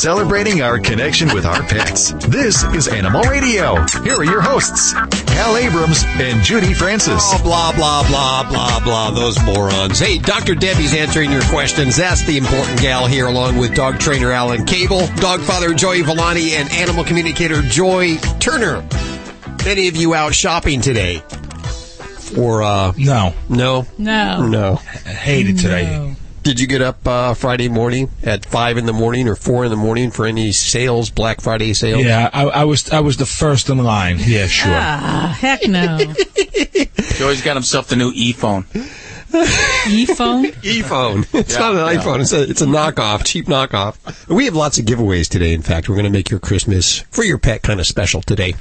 celebrating our connection with our pets. This is Animal Radio. Here are your hosts, Hal Abrams and Judy Francis. Oh, blah, blah, blah, blah, blah, those morons. Hey, Dr. Debbie's answering your questions. That's the important gal here, along with dog trainer Alan Cable, dog father Joey Villani, and animal communicator Joy Turner. Any of you out shopping today? Or, uh, No, no? No. No. I hate it today. No. Did you get up uh, Friday morning at five in the morning or four in the morning for any sales, Black Friday sales? Yeah, I, I was I was the first in line. Yeah, sure. Ah, heck no. Joey's got himself the new e-phone. E-phone? E-phone. It's Yeah, not an yeah. iPhone. It's a it's a knockoff, cheap knockoff. We have lots of giveaways today. In fact, we're going to make your Christmas for your pet kind of special today.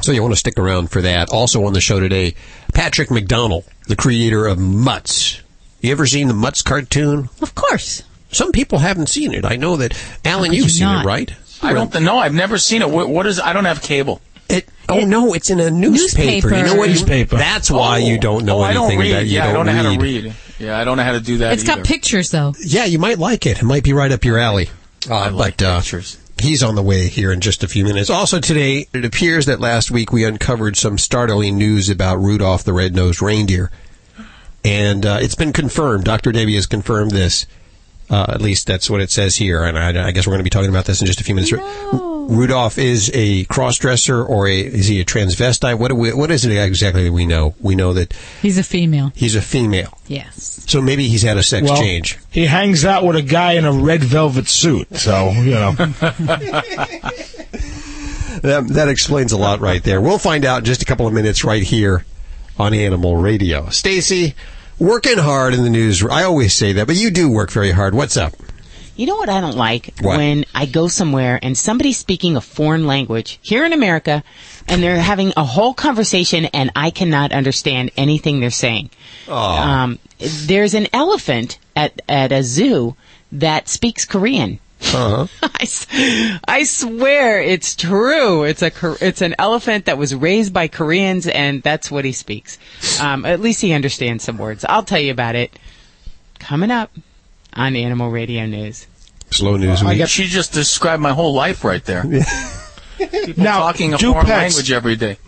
So you want to stick around for that. Also on the show today, Patrick McDonnell, the creator of Mutts. You ever seen the Mutts cartoon? Of course. Some people haven't seen it. I know that Alan, you've you seen not? it, right? I don't know. I've never seen it. What, what is? I don't have cable. It, oh no, it's in a newspaper. Newspaper. You know what? Newspaper. That's why you don't know oh, I anything don't read. you yeah, don't, I don't know read. how to read. Yeah, I don't know how to do that. It's got pictures, though. Yeah, you might like it. It might be right up your alley. Uh, I like but uh, pictures. he's on the way here in just a few minutes. Also today, it appears that last week we uncovered some startling news about Rudolph the Red-Nosed Reindeer, and uh, it's been confirmed. Dr. Debbie has confirmed this. Uh, at least that's what it says here, and I, I guess we're going to be talking about this in just a few minutes. Rudolph is a cross-dresser, or a is he a transvestite? What do we, what is it exactly that we know? We know that He's a female. he's a female, Yes. so maybe he's had a sex Well, change. he hangs out with a guy in a red velvet suit, so you know. That, that explains a lot right there. We'll find out in just a couple of minutes right here on Animal Radio. Stacy, working hard in the news. I always say that, but you do work very hard. What's up? You know what I don't like? What? When I go somewhere and somebody's speaking a foreign language here in America and they're having a whole conversation and I cannot understand anything they're saying. Um, there's an elephant at, at a zoo that speaks Korean. Uh-huh. I, s- I swear it's true. It's a it's an elephant that was raised by Koreans, and that's what he speaks. Um, at least he understands some words. I'll tell you about it coming up on Animal Radio News. Slow news I week. got- She just described my whole life right there. People Now, talking a foreign pets- language every day.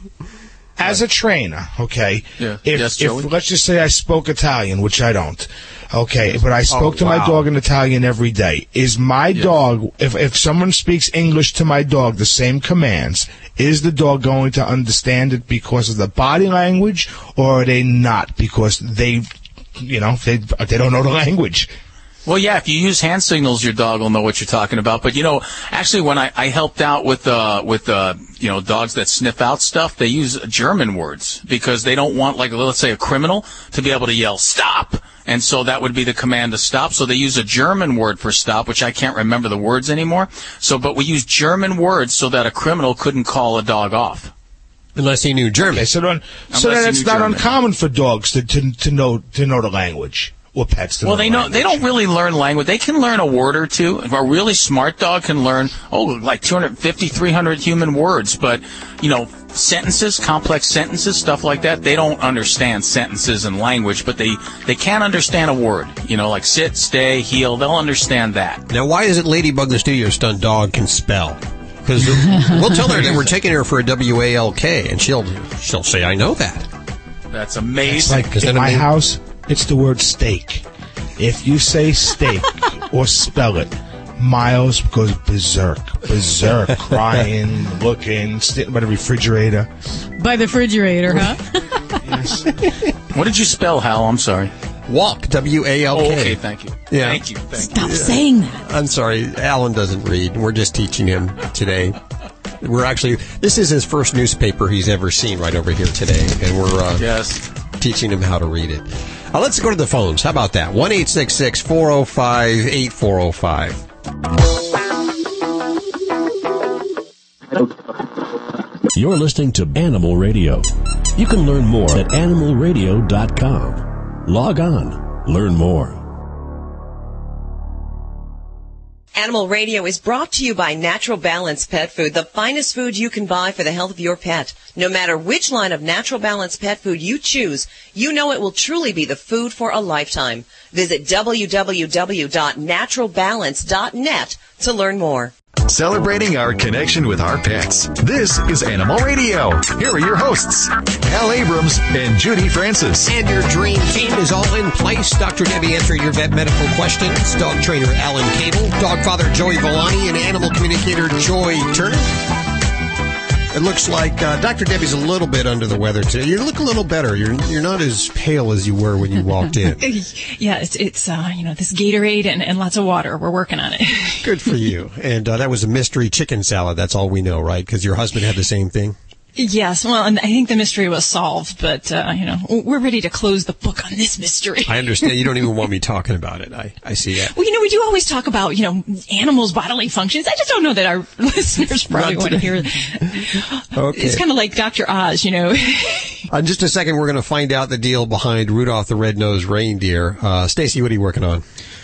As a trainer, okay. Yeah. If, Yes, Joey? if let's just say I spoke Italian, which I don't. Okay, but I spoke Oh, to my oh, dog in Italian every day. Is my dog if if someone speaks English to my dog the same commands, is the dog going to understand it because of the body language or are they not because they you know, they they don't know the language. Well, yeah, if you use hand signals, your dog will know what you're talking about. But you know, actually, when I, I helped out with uh, with uh, you know dogs that sniff out stuff, they use German words because they don't want like let's say a criminal to be able to yell stop, and so that would be the command to stop. So they use a German word for stop, which I can't remember the words anymore. So, but we use German words so that a criminal couldn't call a dog off. Unless he knew German. Okay, so then so Unless then it's not German. uncommon for dogs to, to to know to know the language or pets to Well, they the know they don't really learn language. They can learn a word or two. If a really smart dog can learn, oh, like 250, 300 human words, but you know, sentences, complex sentences, stuff like that. They don't understand sentences and language, but they they can understand a word. You know, like sit, stay, heel. They'll understand that. Now, why is it Ladybug the studio stunt dog can spell? Because we'll tell her that we're taking her for a W A L K, and she'll she'll say, "I know that." That's It's amazing. like Is in my house, it's the word steak. If you say steak or spell it, Miles goes berserk, berserk, crying, looking, sitting by the refrigerator. By the refrigerator, huh? Yes. what did you spell, Hal? I'm sorry. Walk, W A L K. Oh, okay, thank you. Yeah. Thank you. Thank you. Stop saying that. I'm sorry, Alan doesn't read. We're just teaching him today. We're actually this is his first newspaper he's ever seen right over here today, and we're uh, Yes. teaching him how to read it. Uh, let's go to the phones. How about that? One eight six six four zero five eight four zero five. You're listening to Animal Radio. You can learn more at animalradio.com. Log on, learn more. Animal Radio is brought to you by Natural Balance Pet Food, the finest food you can buy for the health of your pet. No matter which line of Natural Balance Pet Food you choose, you know it will truly be the food for a lifetime. Visit www.naturalbalance.net to learn more. Celebrating our connection with our pets. This is Animal Radio. Here are your hosts, Hal Abrams and Judy Francis. And your dream team is all in place. Dr. Debbie answering your vet medical questions. Dog trainer Alan Cable, dog father Joey Villani, and animal communicator Joy Turner. It looks like uh, Dr. Debbie's a little bit under the weather today. You look a little better. You're you're not as pale as you were when you walked in. yeah, it's, it's uh, you know, this Gatorade and, and lots of water. We're working on it. Good for you. And uh, that was a mystery chicken salad. That's all we know, right? Because your husband had the same thing. Yes, well, and I think the mystery was solved, but uh, you know, we're ready to close the book on this mystery. I understand. You don't even want me talking about it. I, I see that. Well, you know, we do always talk about you know animals' bodily functions. I just don't know that our listeners probably want to hear that. Okay. It's kind of like Dr. Oz, you know. In just a second, we're going to find out the deal behind Rudolph the Red-Nosed Reindeer. Uh, Stacy, what are you working on?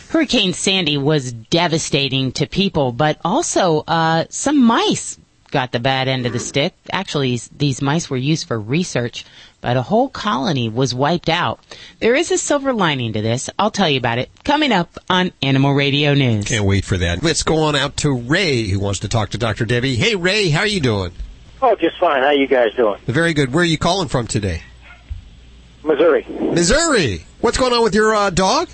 Hurricane Sandy was devastating to people, but also uh, some mice got the bad end of the stick. Actually, these mice were used for research, but a whole colony was wiped out. There is a silver lining to this. I'll tell you about it coming up on Animal Radio News. Can't wait for that. Let's go on out to Ray, who wants to talk to Dr. Debbie. Hey, Ray, how are you doing? Oh, just fine. How you guys doing? Very good. Where are you calling from today? Missouri. Missouri. What's going on with your uh, dog?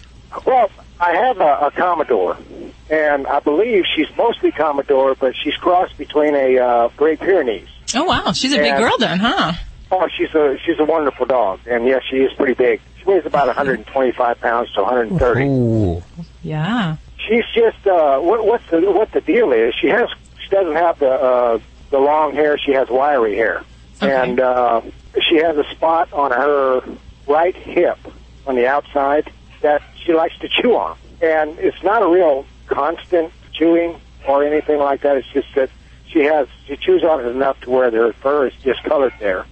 Well, I have a, a Komondor, and I believe she's mostly Komondor, but she's crossed between a uh, Great Pyrenees. Oh wow, she's a big girl then, huh? Oh, she's a she's a wonderful dog, and yes, she is pretty big. She weighs about 125 pounds to 130. Ooh. Yeah. She's just uh, what, what's the what the deal is? She has she doesn't have the uh, the long hair. She has wiry hair, and uh, she has a spot on her right hip on the outside that she likes to chew on, and it's not a real constant chewing or anything like that. It's just that she has she chews on it enough to where her fur is discolored there,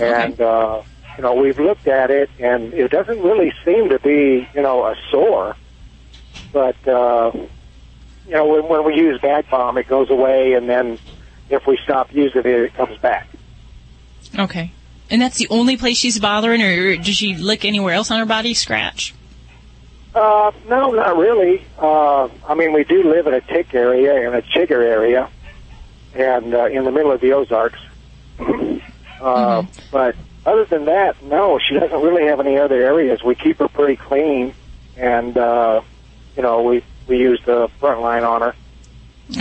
and. uh you know, we've looked at it, and it doesn't really seem to be, you know, a sore but uh, you know when, when we use bag balm, it goes away, and then if we stop using it, it comes back. Okay. And that's the only place she's bothering, or does she lick anywhere else on her body? Scratch. Uh, no, not really. Uh, I mean, we do live in a tick area and a chigger area, and uh, in the middle of the Ozarks. uh, But other than that, no, she doesn't really have any other areas. We keep her pretty clean, and uh, you know, we we use the Frontline on her.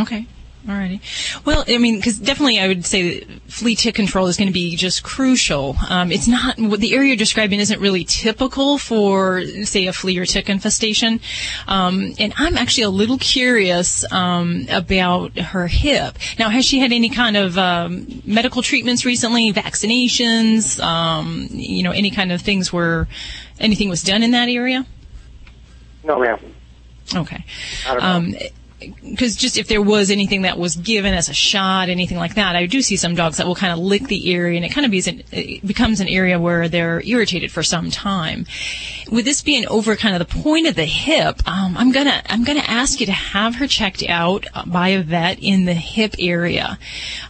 Okay. Alrighty. Well, I mean, because definitely I would say that flea tick control is going to be just crucial. Um, it's not, the area you're describing isn't really typical for, say, a flea or tick infestation. Um, and I'm actually a little curious um, about her hip. Now, has she had any kind of um, medical treatments recently, vaccinations, um, you know, any kind of things where anything was done in that area? No, ma'am. Okay. Because just if there was anything that was given as a shot, anything like that, I do see some dogs that will kind of lick the area, and it kind of becomes an, becomes an area where they're irritated for some time. With this being over kind of the point of the hip, um, I'm gonna I'm gonna ask you to have her checked out by a vet in the hip area.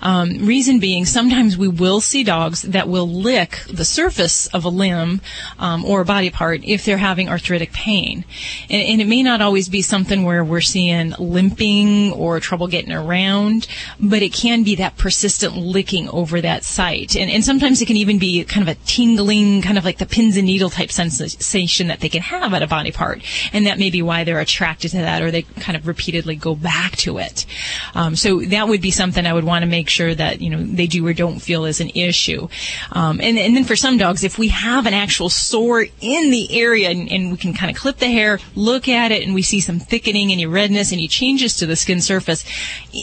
Um, reason being, sometimes we will see dogs that will lick the surface of a limb um, or a body part if they're having arthritic pain, and, and it may not always be something where we're seeing limping or trouble getting around, but it can be that persistent licking over that site. And, and sometimes it can even be kind of a tingling, kind of like the pins and needle type sensation that they can have at a body part. And that may be why they're attracted to that or they kind of repeatedly go back to it. Um, so that would be something I would want to make sure that, you know, they do or don't feel is an issue. Um, and, and then for some dogs, if we have an actual sore in the area and, and we can kind of clip the hair, look at it, and we see some thickening, any redness, and any changes to the skin surface.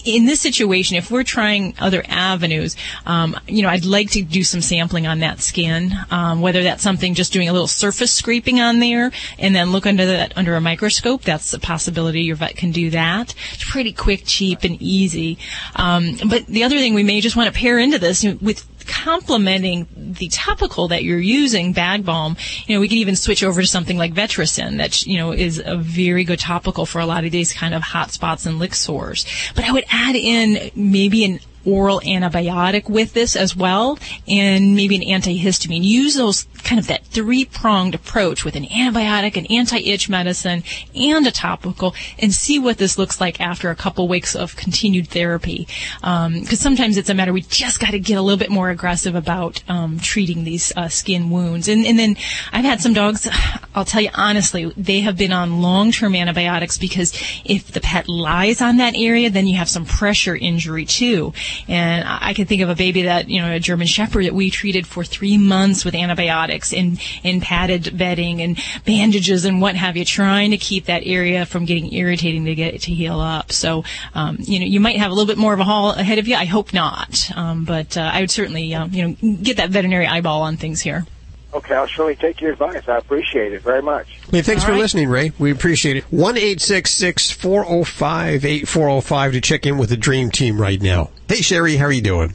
In this situation, if we're trying other avenues, um, you know, I'd like to do some sampling on that skin, um, whether that's something just doing a little surface scraping on there and then look under that under a microscope. That's a possibility. Your vet can do that. It's pretty quick, cheap, and easy. Um, but the other thing we may just want to pair into this with complementing the topical that you're using, bag balm, you know, we can even switch over to something like Vetericyn that, you know, is a very good topical for a lot of these kind of hot spots and lick sores. But I would add in maybe an oral antibiotic with this as well and maybe an antihistamine. Use those kind of that three pronged approach with an antibiotic, an anti itch medicine, and a topical, and see what this looks like after a couple weeks of continued therapy. Because um, sometimes it's a matter we just got to get a little bit more aggressive about um, treating these uh, skin wounds. And, and then I've had some dogs. I'll tell you honestly, they have been on long term antibiotics because if the pet lies on that area, then you have some pressure injury too. And I can think of a baby that you know a German Shepherd that we treated for three months with antibiotics and and padded bedding and bandages and what have you, trying to keep that area from getting irritating to get it to heal up. So um, you know you might have a little bit more of a haul ahead of you. I hope not, um, but uh, I would certainly uh, you know get that veterinary eyeball on things here. Okay, I'll surely take your advice. I appreciate it very much. Hey, thanks All for right. listening, Ray. We appreciate it. One eight six six four zero oh five eight four zero oh five to check in with the Dream Team right now. Hey, Sherry, how are you doing?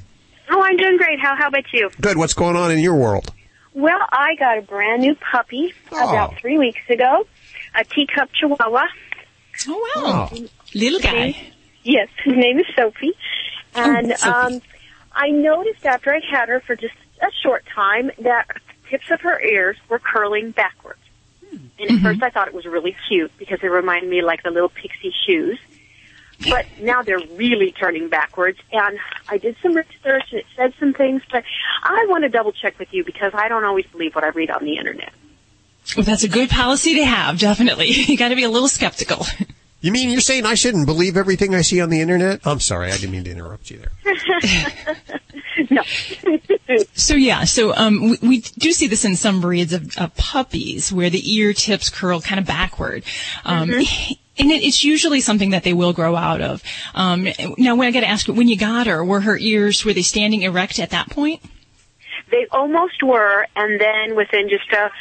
Oh, I'm doing great. How how about you? Good. What's going on in your world? Well, I got a brand new puppy oh. about three weeks ago, a teacup Chihuahua. Oh wow, oh. little guy. Yes, his name is Sophie, oh, and oh, Sophie. um, I noticed after I had her for just a short time that tips of her ears were curling backwards. Hmm. And at mm-hmm. first I thought it was really cute because it reminded me like the little pixie shoes. But now they're really turning backwards and I did some research and it said some things, but I want to double check with you because I don't always believe what I read on the internet. Well, that's a good policy to have, definitely. You gotta be a little skeptical. You mean you're saying I shouldn't believe everything I see on the internet? I'm sorry, I didn't mean to interrupt you there. no. so yeah, so um, we, we, do see this in some breeds of, of, puppies where the ear tips curl kind of backward. Um, mm-hmm. And it, it's usually something that they will grow out of. Um, now, when I got to ask, when you got her, were her ears were they standing erect at that point? They almost were, and then within just a,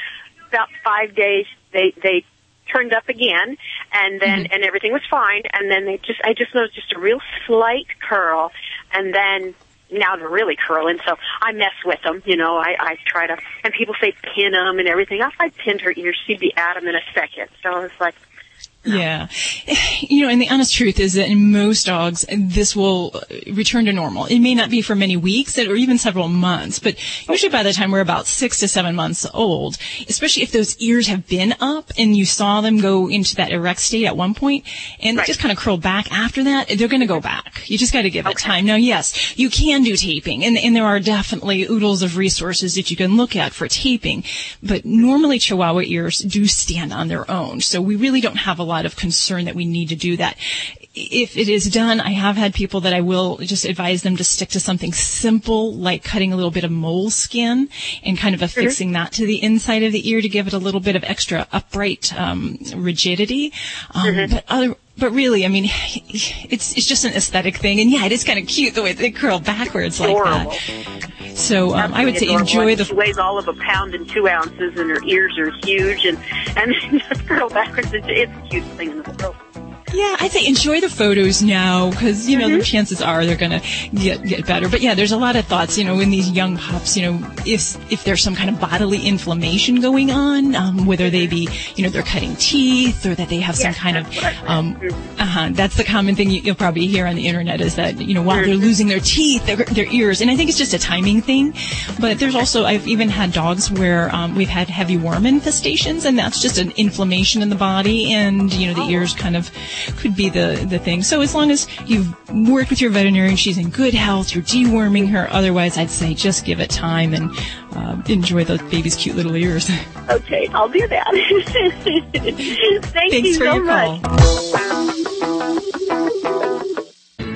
about five days, they they turned up again, and then mm-hmm. and everything was fine. And then they just I just noticed just a real slight curl, and then now they're really curling. So I mess with them, you know. I I try to, and people say pin them and everything. If I pinned her ears, she'd be at them in a second. So I was like, yeah. You know, and the honest truth is that in most dogs, this will return to normal. It may not be for many weeks or even several months, but usually by the time we're about six to seven months old, especially if those ears have been up and you saw them go into that erect state at one point and right. just kind of curl back after that, they're going to go back. You just got to give okay. it time. Now, yes, you can do taping and, and there are definitely oodles of resources that you can look at for taping, but normally Chihuahua ears do stand on their own. So we really don't have a lot lot of concern that we need to do that. If it is done, I have had people that I will just advise them to stick to something simple like cutting a little bit of mole skin and kind of affixing that to the inside of the ear to give it a little bit of extra upright um, rigidity. Um, mm-hmm. But other, but really, I mean, it's it's just an aesthetic thing, and yeah, it is kind of cute the way they curl backwards like that. So um, I would say enjoy the. She weighs all of a pound and two ounces, and her ears are huge, and and just curl backwards. It's, it's the cutest thing in the world. Yeah, I'd say enjoy the photos now because you know mm-hmm. the chances are they're gonna get get better. But yeah, there's a lot of thoughts. You know, in these young pups, you know, if if there's some kind of bodily inflammation going on, um, whether they be you know they're cutting teeth or that they have some kind of um, uh-huh, that's the common thing you, will probably hear on the internet is that you know while they're mm-hmm. losing their teeth, their, their ears, and I think it's just a timing thing. But there's also I've even had dogs where um, we've had heavy worm infestations, and that's just an inflammation in the body, and you know the ears kind of could be the, the thing. So as long as you've worked with your veterinarian, she's in good health, you're deworming her. Otherwise, I'd say just give it time and uh, enjoy the baby's cute little ears. Okay, I'll do that. Thank Thanks you for so your much. Call.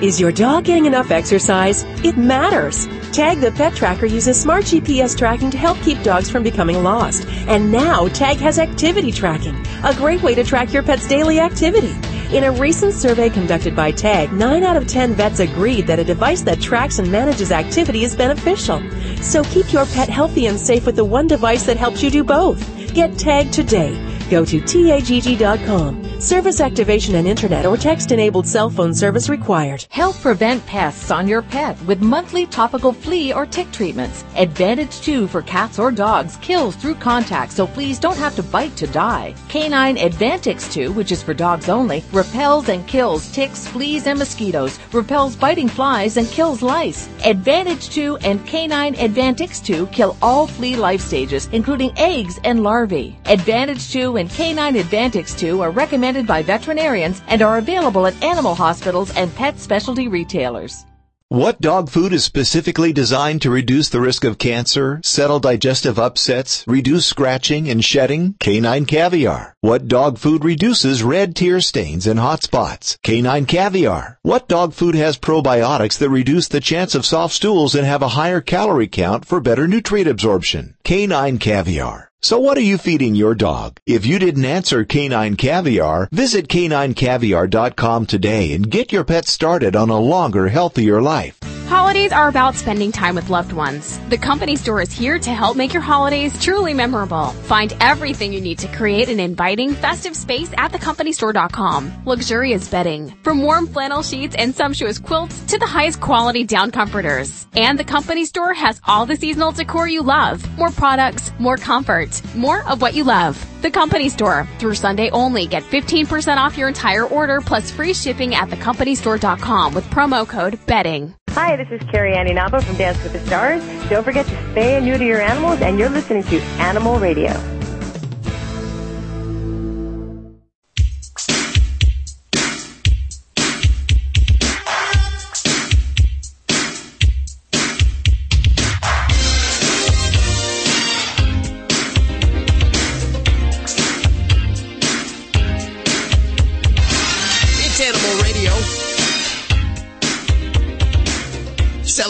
Is your dog getting enough exercise? It matters. Tag the Pet Tracker uses smart GPS tracking to help keep dogs from becoming lost. And now Tag has activity tracking, a great way to track your pet's daily activity. In a recent survey conducted by TAG, 9 out of 10 vets agreed that a device that tracks and manages activity is beneficial. So keep your pet healthy and safe with the one device that helps you do both. Get TAG today. Go to TAGG.com. Service activation and internet or text enabled cell phone service required. Help prevent pests on your pet with monthly topical flea or tick treatments. Advantage 2 for cats or dogs kills through contact so fleas don't have to bite to die. Canine Advantix 2, which is for dogs only, repels and kills ticks, fleas, and mosquitoes, repels biting flies, and kills lice. Advantage 2 and Canine Advantix 2 kill all flea life stages, including eggs and larvae. Advantage 2 and Canine Advantix 2 are recommended by veterinarians and are available at animal hospitals and pet specialty retailers. What dog food is specifically designed to reduce the risk of cancer, settle digestive upsets, reduce scratching and shedding? Canine caviar. What dog food reduces red tear stains and hot spots? Canine caviar. What dog food has probiotics that reduce the chance of soft stools and have a higher calorie count for better nutrient absorption? Canine caviar. So what are you feeding your dog? If you didn't answer Canine Caviar, visit caninecaviar.com today and get your pet started on a longer, healthier life. Holidays are about spending time with loved ones. The company store is here to help make your holidays truly memorable. Find everything you need to create an inviting, festive space at thecompanystore.com. Luxurious bedding, from warm flannel sheets and sumptuous quilts to the highest quality down comforters. And the company store has all the seasonal decor you love. More products, more comfort, more of what you love. The Company Store. Through Sunday only, get 15% off your entire order plus free shipping at thecompanystore.com with promo code BETTING. Hi, this is Carrie Ann Inaba from Dance with the Stars. Don't forget to stay and neuter your animals, and you're listening to Animal Radio.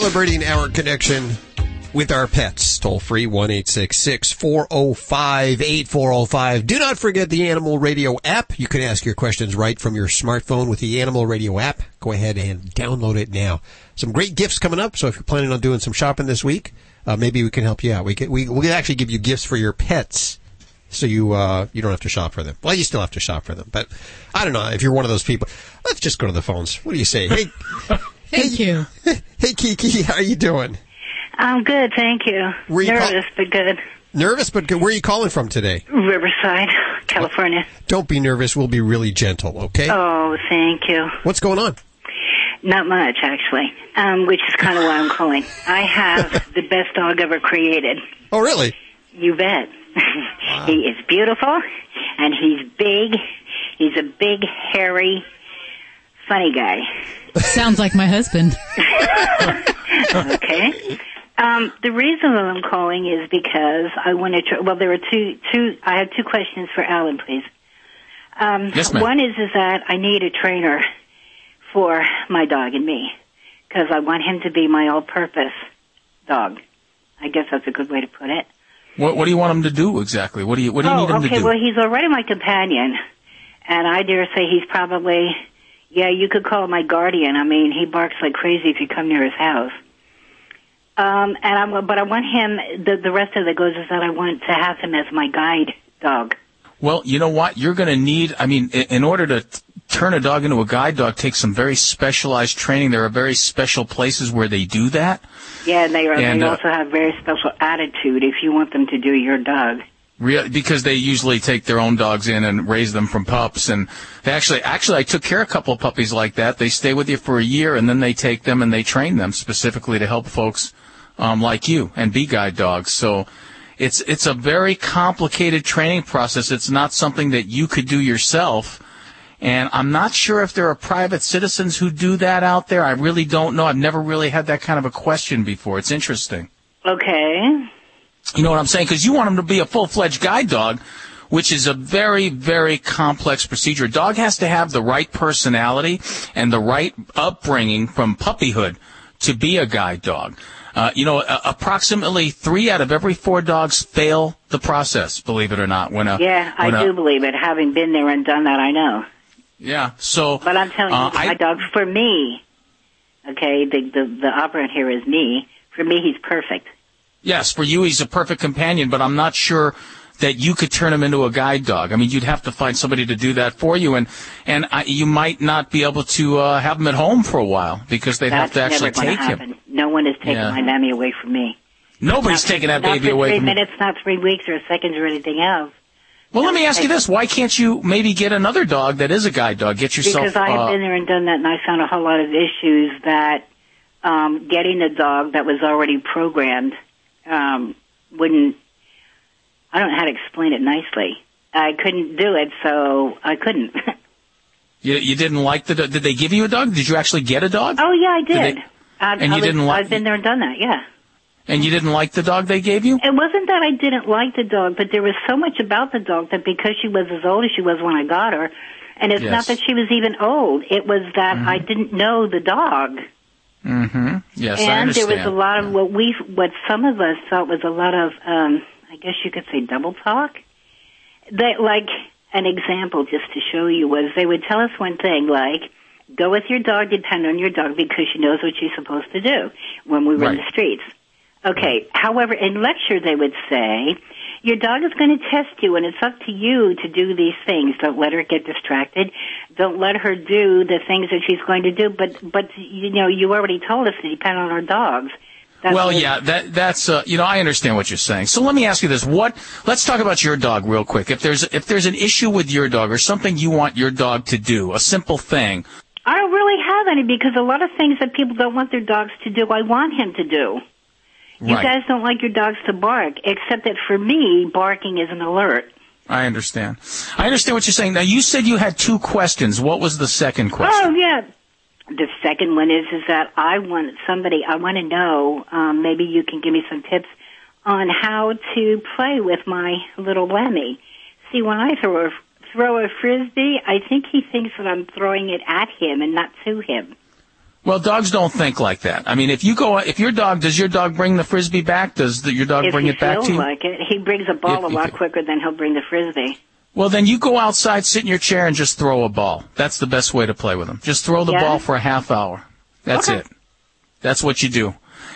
Celebrating our connection with our pets. Toll free 1 405 8405. Do not forget the Animal Radio app. You can ask your questions right from your smartphone with the Animal Radio app. Go ahead and download it now. Some great gifts coming up. So if you're planning on doing some shopping this week, uh, maybe we can help you out. We can, we, we can actually give you gifts for your pets so you uh, you don't have to shop for them. Well, you still have to shop for them, but I don't know if you're one of those people. Let's just go to the phones. What do you say? Hey, Thank you. hey, Kiki, how are you doing? I'm good, thank you. Were you Nervous, but good. Nervous, but good. Where are you calling from today? Riverside, California. Don't be nervous. We'll be really gentle, okay? Oh, thank you. What's going on? Not much, actually, um, which is kind of why I'm calling. I have the best dog ever created. Oh, really? You bet. he is beautiful, and he's big. He's a big, hairy, funny guy. Sounds like my husband. okay. Um, the reason that I'm calling is because I wanted to. Well, there were two. Two. I have two questions for Alan, please. Um, Yes, ma'am. One is is that I need a trainer for my dog and me because I want him to be my all-purpose dog. I guess that's a good way to put it. What, what do you want him to do exactly? What do you What do you oh, need him okay. to do? Okay, well, he's already my companion, and I dare say he's probably, yeah, you could call him my guardian. I mean, he barks like crazy if you come near his house. Um, and I'm, but I want him. The the rest of it goes is that I want to have him as my guide dog. Well, you know what? You're going to need, I mean, in, in order to t- turn a dog into a guide dog takes some very specialized training. There are very special places where they do that. Yeah, and they are. And, they uh, also have very special attitude if you want them to do your dog. Real, because they usually take their own dogs in and raise them from pups, and they actually, actually, I took care of a couple of puppies like that. They stay with you for a year, and then they take them and they train them specifically to help folks um, like you and be guide dogs. So it's it's a very complicated training process. It's not something that you could do yourself. And I'm not sure if there are private citizens who do that out there. I really don't know. I've never really had that kind of a question before. It's interesting. Okay. You know what I'm saying? Because you want him to be a full-fledged guide dog, which is a very, very complex procedure. A dog has to have the right personality and the right upbringing from puppyhood to be a guide dog. Uh, you know, uh, approximately three out of every four dogs fail the process. Believe it or not, when a Yeah, I when a- do believe it. Having been there and done that, I know. Yeah. So, But I'm telling uh, you, my dog, for me, okay, the, the, the operant here is me. For me, he's perfect. Yes, for you, he's a perfect companion, but I'm not sure that you could turn him into a guide dog. I mean, you'd have to find somebody to do that for you, and and I, you might not be able to uh, have him at home for a while because they'd That's have to actually take him. happen. No one is taking Yeah. my mammy away from me. Nobody's Not- taking that baby away three from minutes, not three weeks or seconds or anything else. Well, let me ask you this: Why can't you maybe get another dog that is a guide dog? Get yourself. because I have uh, been there and done that, and I found a whole lot of issues that um, getting a dog that was already programmed um, wouldn't. I don't know how to explain it nicely. I couldn't do it, so I couldn't. you, you didn't like the. do- Did they give you a dog? Did you actually get a dog? oh yeah, I Did did. they- I, and I you was- didn't like- I've been there and done that. Yeah. And you didn't like the dog they gave you? It wasn't that I didn't like the dog, but there was so much about the dog that because she was as old as she was when I got her, and it's Yes. not that she was even old, it was that I didn't know the dog. Mm-hmm. Yes, and there was a lot of what we, what some of us thought was a lot of, um, I guess you could say double talk. They, like, an example just to show you was they would tell us one thing like, go with your dog, depend on your dog because she knows what she's supposed to do when we were in the streets. Okay. However, in lecture they would say, your dog is going to test you and it's up to you to do these things. Don't let her get distracted. Don't let her do the things that she's going to do. But, but, you know, you already told us to depend on our dogs. That's well, yeah, that that's uh, you know I understand what you're saying. So let me ask you this: What? Let's talk about your dog real quick. If there's if there's an issue with your dog or something you want your dog to do, a simple thing. I don't really have any because a lot of things that people don't want their dogs to do, I want him to do. You Right. guys don't like your dogs to bark, except that for me, barking is an alert. I understand. I understand what you're saying. Now you said you had two questions. What was the second question? Oh yeah. The second one is is that I want somebody. I want to know. Um, maybe you can give me some tips on how to play with my little Lemmy. See, when I throw a throw a frisbee, I think he thinks that I'm throwing it at him and not to him. Well, dogs don't think like that. I mean, if you go, if your dog does your dog bring the frisbee back? Does the, your dog if bring it back to you? like it, he brings a ball If a lot quicker than he'll bring the frisbee. Well, then you go outside, sit in your chair, and just throw a ball. That's the best way to play with them. Just throw the Yeah? ball for a half hour. That's it. That's what you do.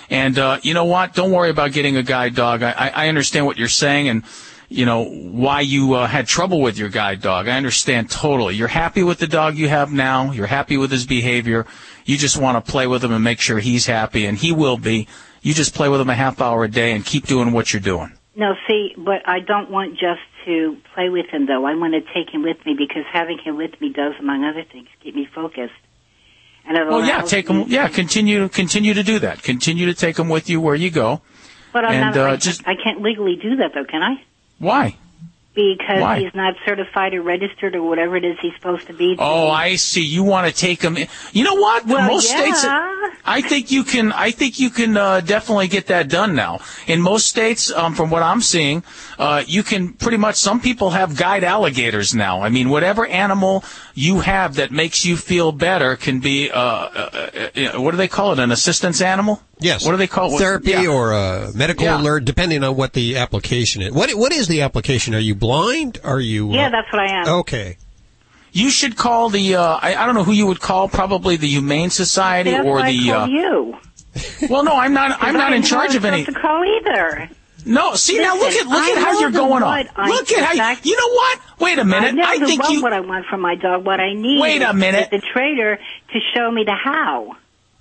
And uh, you know what? Don't worry about getting a guide dog. I, I I understand what you're saying, and you know why you uh, had trouble with your guide dog. I understand totally. You're happy with the dog you have now. You're happy with his behavior. You just want to play with him and make sure he's happy, and he will be. You just play with him a half hour a day and keep doing what you're doing. No, see, but I don't want just to play with him though. I want to take him with me because having him with me does, among other things, keep me focused. And Well, yeah, take him. Yeah, continue continue to do that. Continue to take him with you where you go. But I'm and, not. uh, I, just- I can't legally do that though, can I? Why? Because Why? he's not certified or registered or whatever it is he's supposed to be. Oh, I see. You want to take him? In. You know what? Well, most yeah. states. I think you can. I think you can uh, definitely get that done now. In most states, um, from what I'm seeing, uh, you can pretty much. Some people have guide alligators now. I mean, whatever animal you have that makes you feel better can be. Uh, uh, uh, what do they call it? An assistance animal? Yes. What do they call it? Therapy Yeah. or a medical Yeah. alert, depending on what the application is. What What is the application? Are you blind? Are you? Yeah, uh, that's what I am. Okay. You should call the. Uh, I, I don't know who you would call. Probably the Humane Society That's or why the. I called uh, you. well, no, I'm not. I'm not in didn't know I charge was of any. to call either. No, see now look at look I at how you're going on. I- Look at how you, you know what? Wait a minute. know I the think what, you what I want from my dog. What I need. Wait a minute. The trader to show me the how.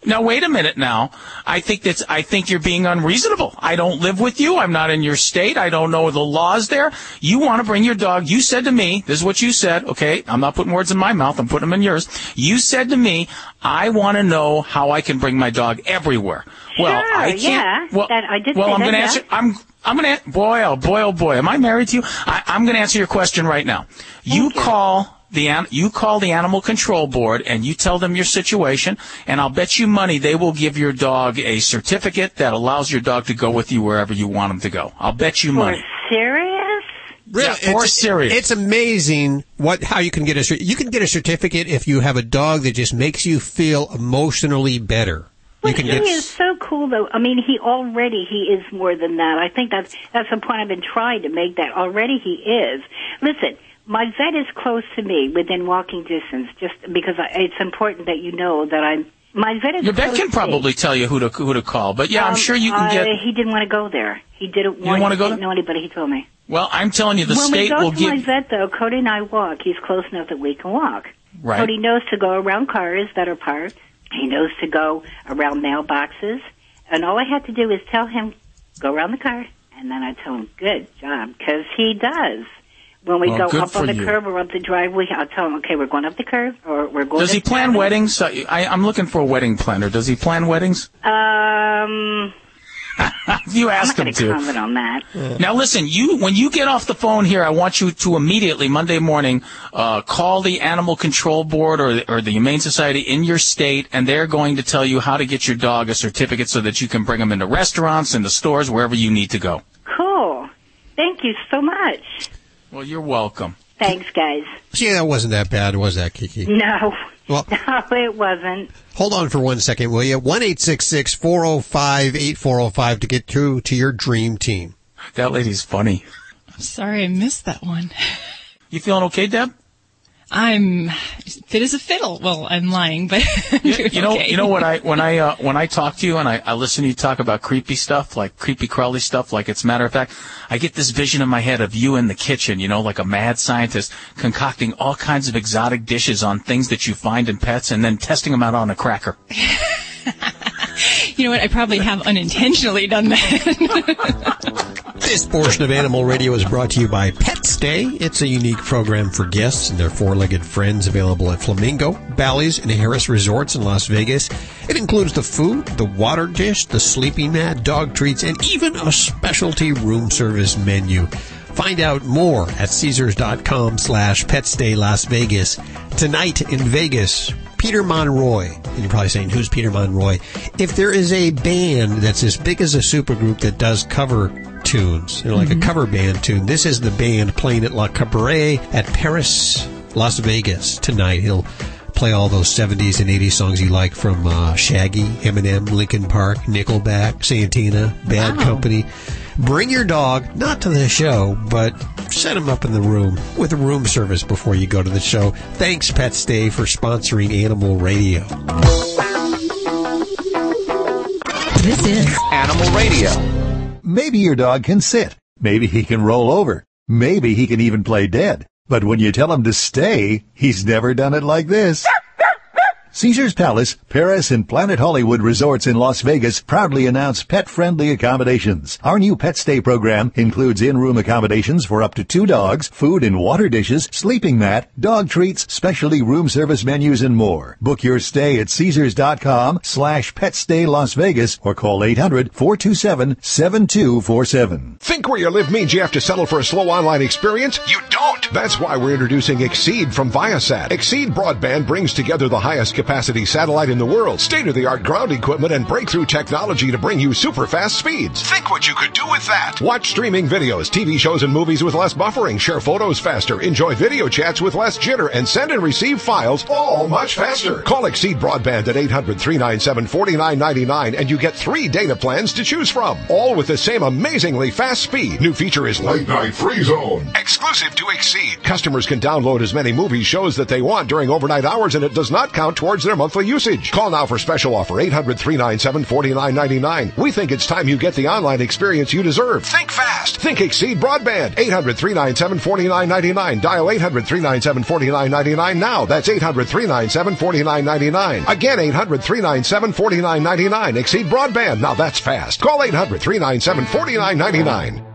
Now wait a minute now. I think that's I think you're being unreasonable. I don't live with you. I'm not in your state. I don't know the laws there. You want to bring your dog. You said to me, this is what you said, okay? I'm not putting words in my mouth. I'm putting them in yours. You said to me, I want to know how I can bring my dog everywhere. Well, Sure, I can't. yeah. Well, That- I did well, I'm going to yeah. answer. I'm I'm going to boy, oh boy, oh boy. Am I married to you? I, I'm going to answer your question right now. You call the an- you call the animal control board and you tell them your situation, and I'll bet you money they will give your dog a certificate that allows your dog to go with you wherever you want him to go. I'll bet you money. Serious? Really, Yeah, or it's, serious. It's amazing what how you can get a cer- you can get a certificate if you have a dog that just makes you feel emotionally better. Well, you can he get is so cool, though. I mean, he already he is more than that. I think that's that's the point I've been trying to make. That already he is. Listen, my vet is close to me, within walking distance. Just because I, it's important that you know that I'm My vet is Your vet can to probably tell you who to who to call, but yeah, I'm Um, sure you can uh, get. He didn't want to go there. He didn't don't want. wanna go didn't know anybody. He told me. Well, I'm telling you, the when we state go will to give. my vet, though, Cody and I walk. He's close enough that we can walk. Right. Cody knows to go around cars that are parked. He knows to go around mailboxes. And all I had to do is tell him, go around the car. And then I tell him, good job, because he does. When we Well, go up on the you. curb or up the driveway, I'll tell him, okay, we're going up the curb or we're going Does he to plan weddings? I, I'm looking for a wedding planner. Does he plan weddings? Um, you I'm asked not him to to. comment on that. Now listen, you when you get off the phone here, I want you to immediately Monday morning uh, call the Animal Control Board or or the Humane Society in your state, and they're going to tell you how to get your dog a certificate so that you can bring them into restaurants, into stores, wherever you need to go. Cool. Thank you so much. Well, you're welcome. Thanks, guys. See, that wasn't that bad, was that, Kiki? No. Well- no, it wasn't. Hold on for one second, will you? 1 405 8405 to get through to your dream team. That lady's funny. I'm sorry, I missed that one. You feeling okay, Deb? I'm fit as a fiddle. Well, I'm lying, but You know, you know what I when I uh, when I talk to you and I, I listen to you talk about creepy stuff, like creepy crawly stuff, like it's matter of fact, I get this vision in my head of you in the kitchen, you know, like a mad scientist concocting all kinds of exotic dishes on things that you find in pets and then testing them out on a cracker. You know what? I probably have unintentionally done that. This portion of Animal Radio is brought to you by Pet Stay. It's a unique program for guests and their four-legged friends available at Flamingo, Bally's, and Harrah's Resorts in Las Vegas. It includes the food, the water dish, the sleeping mat, dog treats, and even a specialty room service menu. Find out more at Caesars.com slash PetStay Las Vegas. Tonight in Vegas, Peter Monroy. And you're probably saying, who's Peter Monroy? If there is a band that's as big as a supergroup that does cover tunes, you know, like a cover band tune, this is the band playing at La Cabaret at Paris, Las Vegas tonight. He'll play all those 70s and 80s songs you like from uh, Shaggy, Eminem, Linkin Park, Nickelback, Santana, Bad Company. Bring your dog, not to the show, but set him up in the room with a room service before you go to the show. Thanks, Pet Stay, for sponsoring Animal Radio. This is Animal Radio. Maybe your dog can sit. Maybe he can roll over. Maybe he can even play dead. But when you tell him to stay, he's never done it like this. Caesars Palace, Paris, and Planet Hollywood resorts in Las Vegas proudly announce pet-friendly accommodations. Our new pet stay program includes in-room accommodations for up to two dogs, food and water dishes, sleeping mat, dog treats, specialty room service menus, and more. Book your stay at Caesars.com slash petstay Las Vegas or call 800-427-7247. Think where you live means you have to settle for a slow online experience? You don't! That's why we're introducing Exede from Viasat. Exede Broadband brings together the highest capacity satellite in the world, state-of-the-art ground equipment, and breakthrough technology to bring you super fast speeds. Think what you could do with that! Watch streaming videos, TV shows, and movies with less buffering, share photos faster, enjoy video chats with less jitter, and send and receive files all much faster. Call Exede Broadband at 800-397-4999 and you get three data plans to choose from, all with the same amazingly fast speed. New feature is Late Night Free Zone. Exclusive to Exede. Customers can download as many movie shows that they want during overnight hours and it does not count towards their monthly usage. Call now for special offer 800-397-4999. We think it's time you get the online experience you deserve. Think fast. Think Exede Broadband. 800-397-4999. Dial 800-397-4999 now. That's 800-397-4999. Again, 800-397-4999. Exede Broadband. Now that's fast. Call 800-397-4999.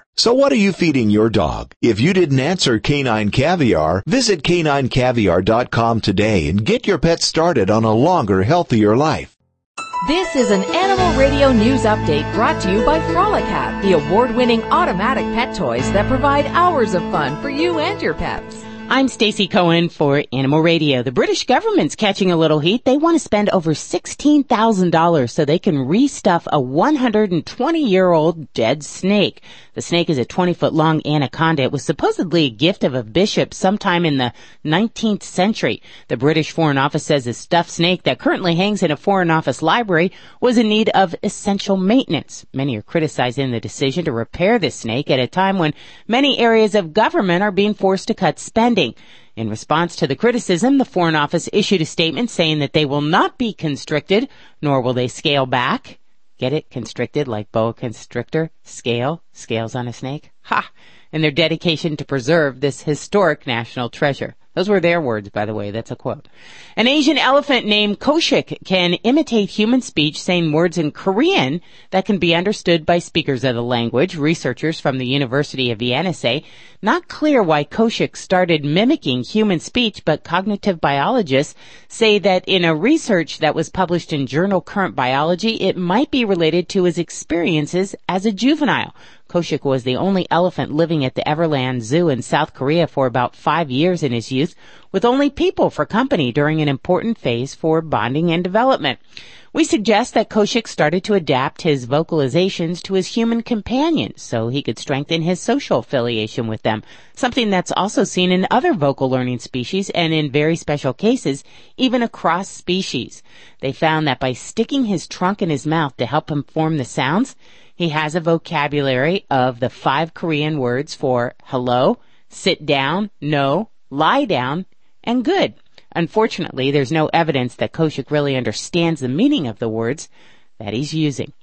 So what are you feeding your dog? If you didn't answer Canine Caviar, visit caninecaviar.com today and get your pet started on a longer, healthier life. This is an Animal Radio News Update brought to you by Frolicat, the award-winning automatic pet toys that provide hours of fun for you and your pets. I'm Stacey Cohen for Animal Radio. The British government's catching a little heat. They want to spend over $16,000 so they can restuff a 120 year old dead snake. The snake is a 20 foot long anaconda. It was supposedly a gift of a bishop sometime in the 19th century. The British Foreign Office says a stuffed snake that currently hangs in a Foreign Office library was in need of essential maintenance. Many are criticizing the decision to repair this snake at a time when many areas of government are being forced to cut spending. In response to the criticism, the Foreign Office issued a statement saying that they will not be constricted, nor will they scale back. Get it? Constricted, like boa constrictor. Scale. Scales on a snake. Ha! And their dedication to preserve this historic national treasure. Those were their words, by the way. That's a quote. An Asian elephant named Koshik can imitate human speech, saying words in Korean that can be understood by speakers of the language. Researchers from the University of Vienna say not clear why Koshik started mimicking human speech, but cognitive biologists say that in a research that was published in journal Current Biology, it might be related to his experiences as a juvenile. Koshik was the only elephant living at the Everland Zoo in South Korea for about five years in his youth, with only people for company during an important phase for bonding and development. We suggest that Koshik started to adapt his vocalizations to his human companions so he could strengthen his social affiliation with them, something that's also seen in other vocal learning species and in very special cases, even across species. They found that by sticking his trunk in his mouth to help him form the sounds, he has a vocabulary of the five Korean words for hello, sit down, no, lie down, and good. Unfortunately, there's no evidence that Koshik really understands the meaning of the words that he's using.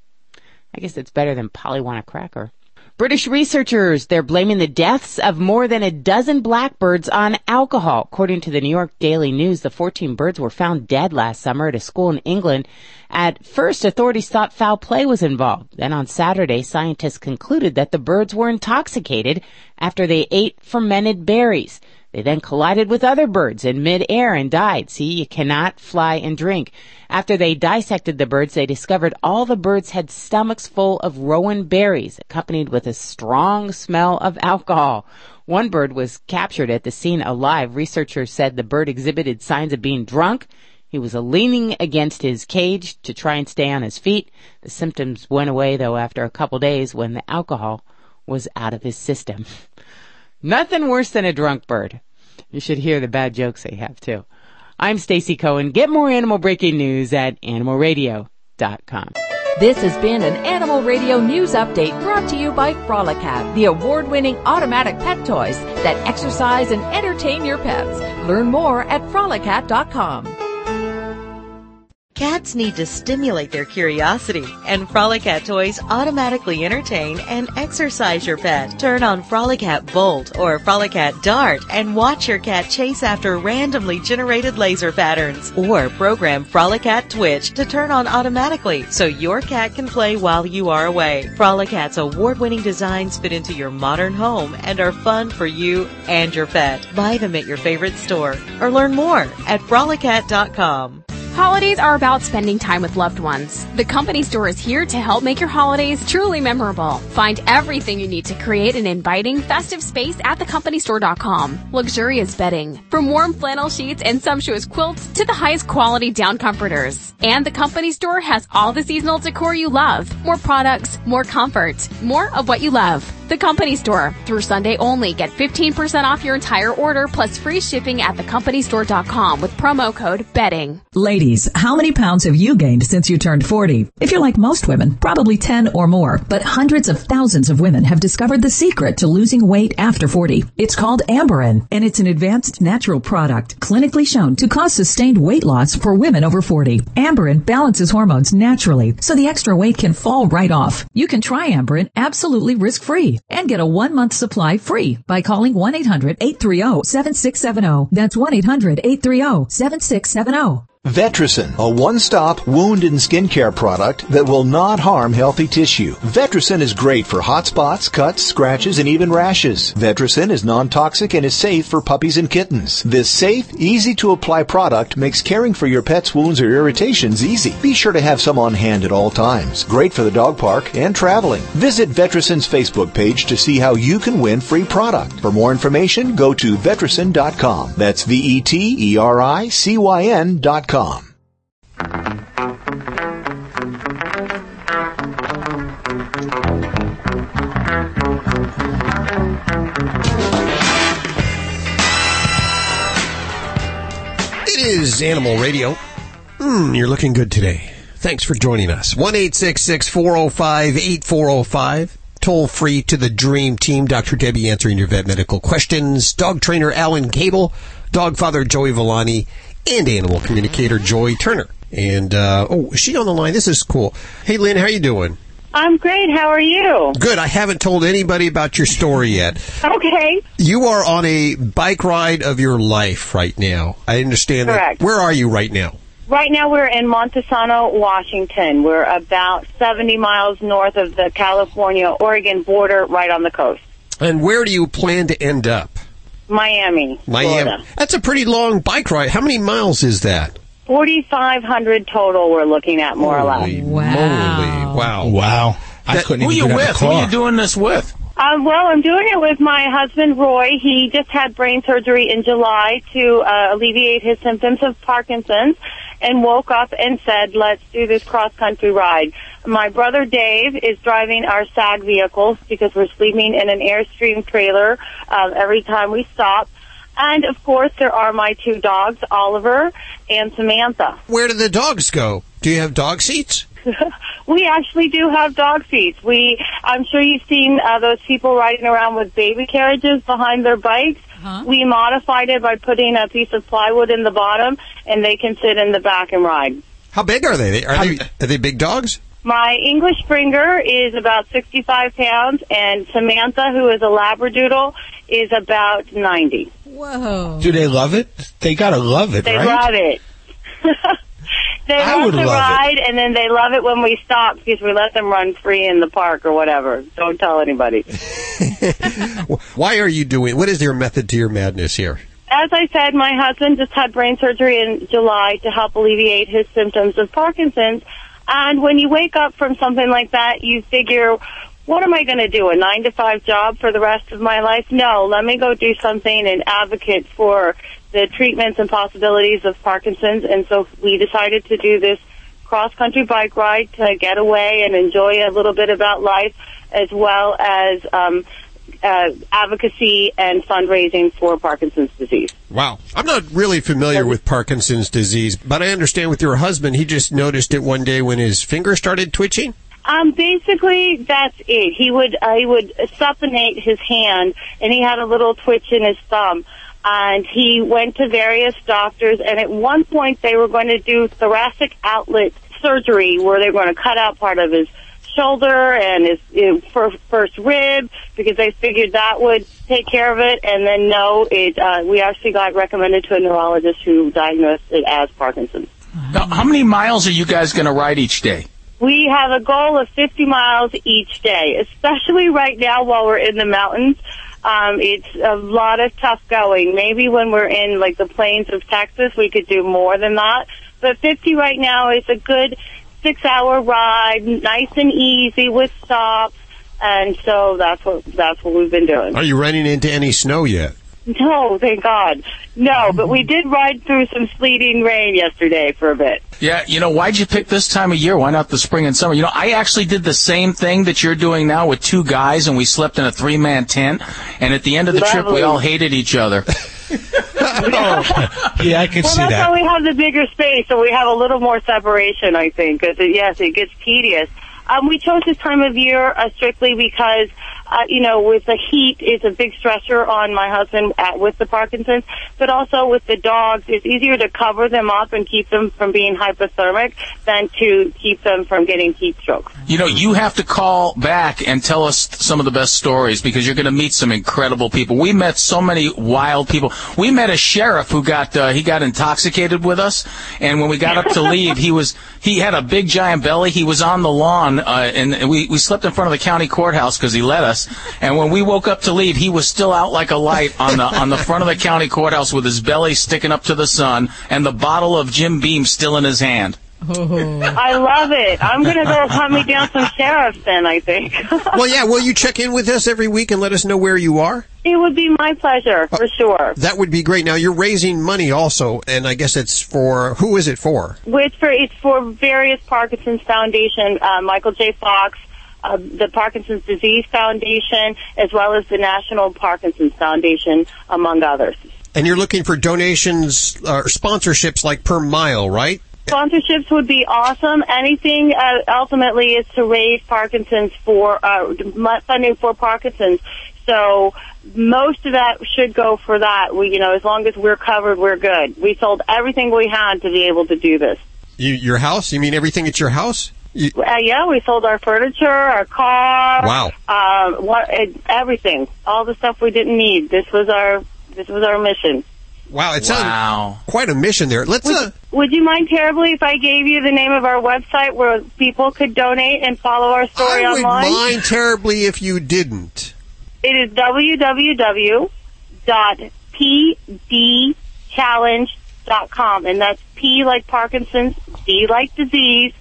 I guess it's better than Pollywanta Cracker. British researchers, they're blaming the deaths of more than a dozen blackbirds on alcohol. According to the New York Daily News, the 14 birds were found dead last summer at a school in England. At first, authorities thought foul play was involved. Then on Saturday, scientists concluded that the birds were intoxicated after they ate fermented berries. They then collided with other birds in midair and died. See, you cannot fly and drink. After they dissected the birds, they discovered all the birds had stomachs full of rowan berries, accompanied with a strong smell of alcohol. One bird was captured at the scene alive. Researchers said the bird exhibited signs of being drunk. He was leaning against his cage to try and stay on his feet. The symptoms went away though after a couple days when the alcohol was out of his system. Nothing worse than a drunk bird. You should hear the bad jokes they have too. I'm Stacy Cohen. Get more animal breaking news at animalradio.com. This has been an Animal Radio News Update brought to you by Frolicat, the award-winning automatic pet toys that exercise and entertain your pets. Learn more at frolicat.com. Cats need to stimulate their curiosity, and Frolicat toys automatically entertain and exercise your pet. Turn on Frolicat Bolt or Frolicat Dart and watch your cat chase after randomly generated laser patterns. Or program Frolicat Twitch to turn on automatically so your cat can play while you are away. Frolicat's award-winning designs fit into your modern home and are fun for you and your pet. Buy them at your favorite store or learn more at frolicat.com. Holidays are about spending time with loved ones. The company store is here to help make your holidays truly memorable. Find everything you need to create an inviting, festive space at thecompanystore.com. Luxurious bedding, from warm flannel sheets and sumptuous quilts to the highest quality down comforters. And the company store has all the seasonal decor you love. More products, more comfort, more of what you love. The Company Store. Through Sunday only, get 15% off your entire order plus free shipping at thecompanystore.com with promo code BETTING. Ladies, how many pounds have you gained since you turned 40? If you're like most women, probably 10 or more. But hundreds of thousands of women have discovered the secret to losing weight after 40. It's called Amberen, and it's an advanced natural product clinically shown to cause sustained weight loss for women over 40. Amberen balances hormones naturally, so the extra weight can fall right off. You can try Amberen absolutely and get a one month supply free by calling 1-800-830-7670. That's 1-800-830-7670. Vetericyn, a one-stop wound and skincare product that will not harm healthy tissue. Vetericyn is great for hot spots, cuts, scratches, and even rashes. Vetericyn is non-toxic and is safe for puppies and kittens. This safe, easy-to-apply product makes caring for your pet's wounds or irritations easy. Be sure to have some on hand at all times. Great for the dog park and traveling. Visit Vetericyn's Facebook page to see how you can win free product. For more information, go to vetericyn.com. That's V-E-T-E-R-I-C-Y-N dot Salem.com. It is Animal Radio. Mm, you're looking good today. Thanks for joining us. 1 405 8405. Toll free to the Dream Team. Dr. Debbie answering your vet medical questions. Dog trainer Alan Cable. Dog father Joey Villani. And animal communicator Joy Turner. And, uh, oh, is she on the line? This is cool. Hey, Lynn, how you doing? I'm great. How are you? Good. I haven't told anybody about your story yet. Okay. You are on a bike ride of your life right now. I understand Correct. that. Where are you right now? Right now we're in Montesano, Washington. We're about 70 miles north of the California-Oregon border, right on the coast. And where do you plan to end up? Miami, Miami. Florida. That's a pretty long bike ride. How many miles is that? 4,500 total we're looking at, more or less. Wow. Wow. Wow. I That- couldn't Who even you get with? Who are you doing this with? Um, well, I'm doing it with my husband Roy. He just had brain surgery in July to uh, alleviate his symptoms of Parkinson's, and woke up and said, "Let's do this cross country ride." My brother Dave is driving our SAG vehicles because we're sleeping in an Airstream trailer um, every time we stop. And of course, there are my two dogs, Oliver and Samantha. Where do the dogs go? Do you have dog seats? we actually do have dog seats. We, I'm sure you've seen uh, those people riding around with baby carriages behind their bikes. We modified it by putting a piece of plywood in the bottom, and they can sit in the back and ride. How big are they? Are they are they big dogs? My English Springer is about 65 pounds, and Samantha, who is a Labradoodle, is about 90. Whoa. Do they love it? They gotta love it, They right? love it. they I love would to love it. ride, and then they love it when we stop because we let them run free in the park or whatever. Don't tell anybody. Why are you doing? What is your method to your madness here? As I said, my husband just had brain surgery in July to help alleviate his symptoms of Parkinson's. And when you wake up from something like that, you figure, what am I going to do? A nine to five job for the rest of my life? No, let me go do something and advocate for the treatments and possibilities of Parkinson's. And so we decided to do this cross country bike ride to get away and enjoy a little bit about life as well as um, uh, advocacy and fundraising for Parkinson's disease. Wow. I'm not really familiar with Parkinson's disease, but I understand with your husband, he just noticed it one day when his finger started twitching. Um, basically, that's it. He would uh, he would supinate his hand, and he had a little twitch in his thumb. And he went to various doctors, and at one point they were going to do thoracic outlet surgery, where they were going to cut out part of his shoulder and his you know, fir- first rib because they figured that would take care of it. And then no, it uh, we actually got recommended to a neurologist who diagnosed it as Parkinson's. Now, how many miles are you guys going to ride each day? We have a goal of 50 miles each day, especially right now while we're in the mountains. Um, it's a lot of tough going. Maybe when we're in like the plains of Texas, we could do more than that. But 50 right now is a good six hour ride, nice and easy with stops. And so that's what, that's what we've been doing. Are you running into any snow yet? No, thank God. No, but we did ride through some sleeting rain yesterday for a bit. Yeah, you know, why'd you pick this time of year? Why not the spring and summer? You know, I actually did the same thing that you're doing now with two guys, and we slept in a three man tent. And at the end of the trip, we all hated each other. Yeah, I can well, see that's that. why we have the bigger space, so we have a little more separation, I think. Because yes, it gets tedious. Um, we chose this time of year uh, strictly because, uh, you know, with the heat, it's a big stressor on my husband at, with the Parkinson's, but also with the dogs, it's easier to cover them up and keep them from being hypothermic than to keep them from getting heat stroke. You know, you have to call back and tell us some of the best stories because you're going to meet some incredible people. We met so many wild people. We met a sheriff who got uh, he got intoxicated with us, and when we got up to leave, he was he had a big giant belly. He was on the lawn, uh, and we we slept in front of the county courthouse because he let us. And when we woke up to leave, he was still out like a light on the on the front of the county courthouse with his belly sticking up to the sun and the bottle of Jim Beam still in his hand. I love it. I'm going to go hunt me down some sheriffs then, I think. well, yeah. Will you check in with us every week and let us know where you are? it would be my pleasure, for sure. That would be great. Now you're raising money also, and I guess it's for who is it for? Which for it's for various Parkinson's Foundation, uh, Michael J. Fox, uh, the Parkinson's Disease Foundation, as well as the National Parkinson's Foundation, among others. And you're looking for donations or sponsorships like per mile, right? Sponsorships would be awesome. Anything uh, ultimately is to raise Parkinson's for uh, funding for Parkinson's. So most of that should go for that. We, you know, as long as we're covered, we're good. We sold everything we had to be able to do this. You, your house? You mean everything at your house? You, Uh, yeah, we sold our furniture, our car. Wow. Uh, what, everything, all the stuff we didn't need. This was our, this was our mission. wow, it sounds quite a mission there. Let's. Uh, Would you mind terribly if I gave you the name of our website where people could donate and follow our story I would mind terribly if you didn't. It is www.pdchallenge.com, and that's P like Parkinson's, D like disease,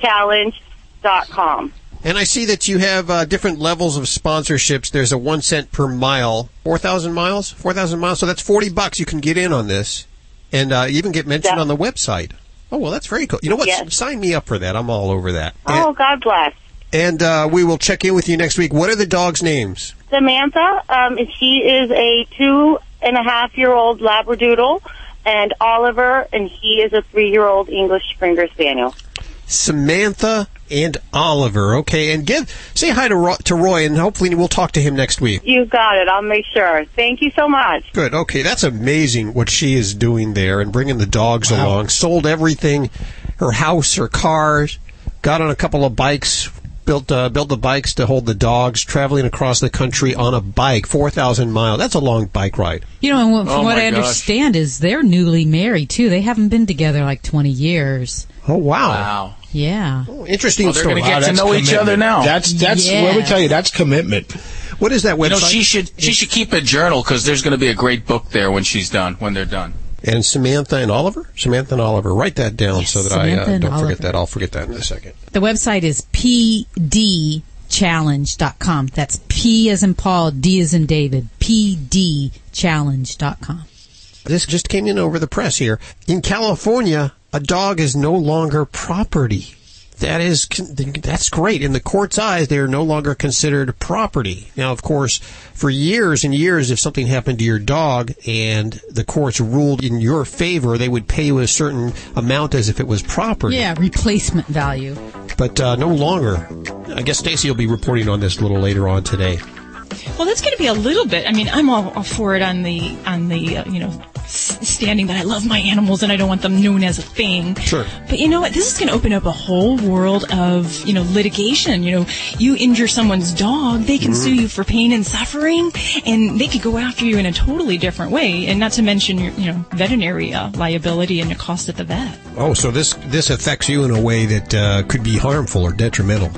challenge.com. And I see that you have uh, different levels of sponsorships. There's a one cent per mile, four thousand miles, four thousand miles. So that's forty bucks. You can get in on this, and uh, even get mentioned on the website. Oh well, that's very cool. You know what? Yes. Sign me up for that. I'm all over that. Oh, God bless. And uh, we will check in with you next week. What are the dogs' names? Samantha, um, she is a two and a half year old Labradoodle, and Oliver, and he is a three year old English Springer Spaniel. Samantha and Oliver. Okay, and give say hi to Roy, to Roy, and hopefully we'll talk to him next week. You got it. I'll make sure. Thank you so much. Good. Okay, that's amazing what she is doing there and bringing the dogs along. Sold everything, her house, her cars, got on a couple of bikes, built uh, built the bikes to hold the dogs, traveling across the country on a bike, four thousand miles. That's a long bike ride. You know, and what- from Oh what I gosh. understand is they're newly married too. They haven't been together like 20 years. Oh wow. Wow. Yeah. Interesting Well, they're story. gonna get to know each other now. That's that's let me tell you that's commitment. What is that You know, website? she should she should keep a journal because there's going to be a great book there when she's done. When they're done. And Samantha and Oliver? Samantha and Oliver. Write that down so that I uh, don't Oliver. forget that. I'll forget that in a second. The website is pdchallenge.com. That's P as in Paul, D as in David. pdchallenge.com. This just came in over the press here. In California, a dog is no longer property. That is, that's great. In the court's eyes, they are no longer considered property. Now, of course, for years and years, if something happened to your dog and the courts ruled in your favor, they would pay you a certain amount as if it was property. Yeah, replacement value. But uh, no longer. I guess Stacy will be reporting on this a little later on today. Well, that's going to be a little bit. I mean, I'm all, all for it on the on the uh, you know s- standing that I love my animals and I don't want them known as a thing. Sure. But you know what? This is going to open up a whole world of you know litigation. You know, you injure someone's dog, they can Mhm. sue you for pain and suffering, and they could go after you in a totally different way. And not to mention your you know veterinary uh, liability and your cost at the vet. Oh, so this this affects you in a way that uh, could be harmful or detrimental.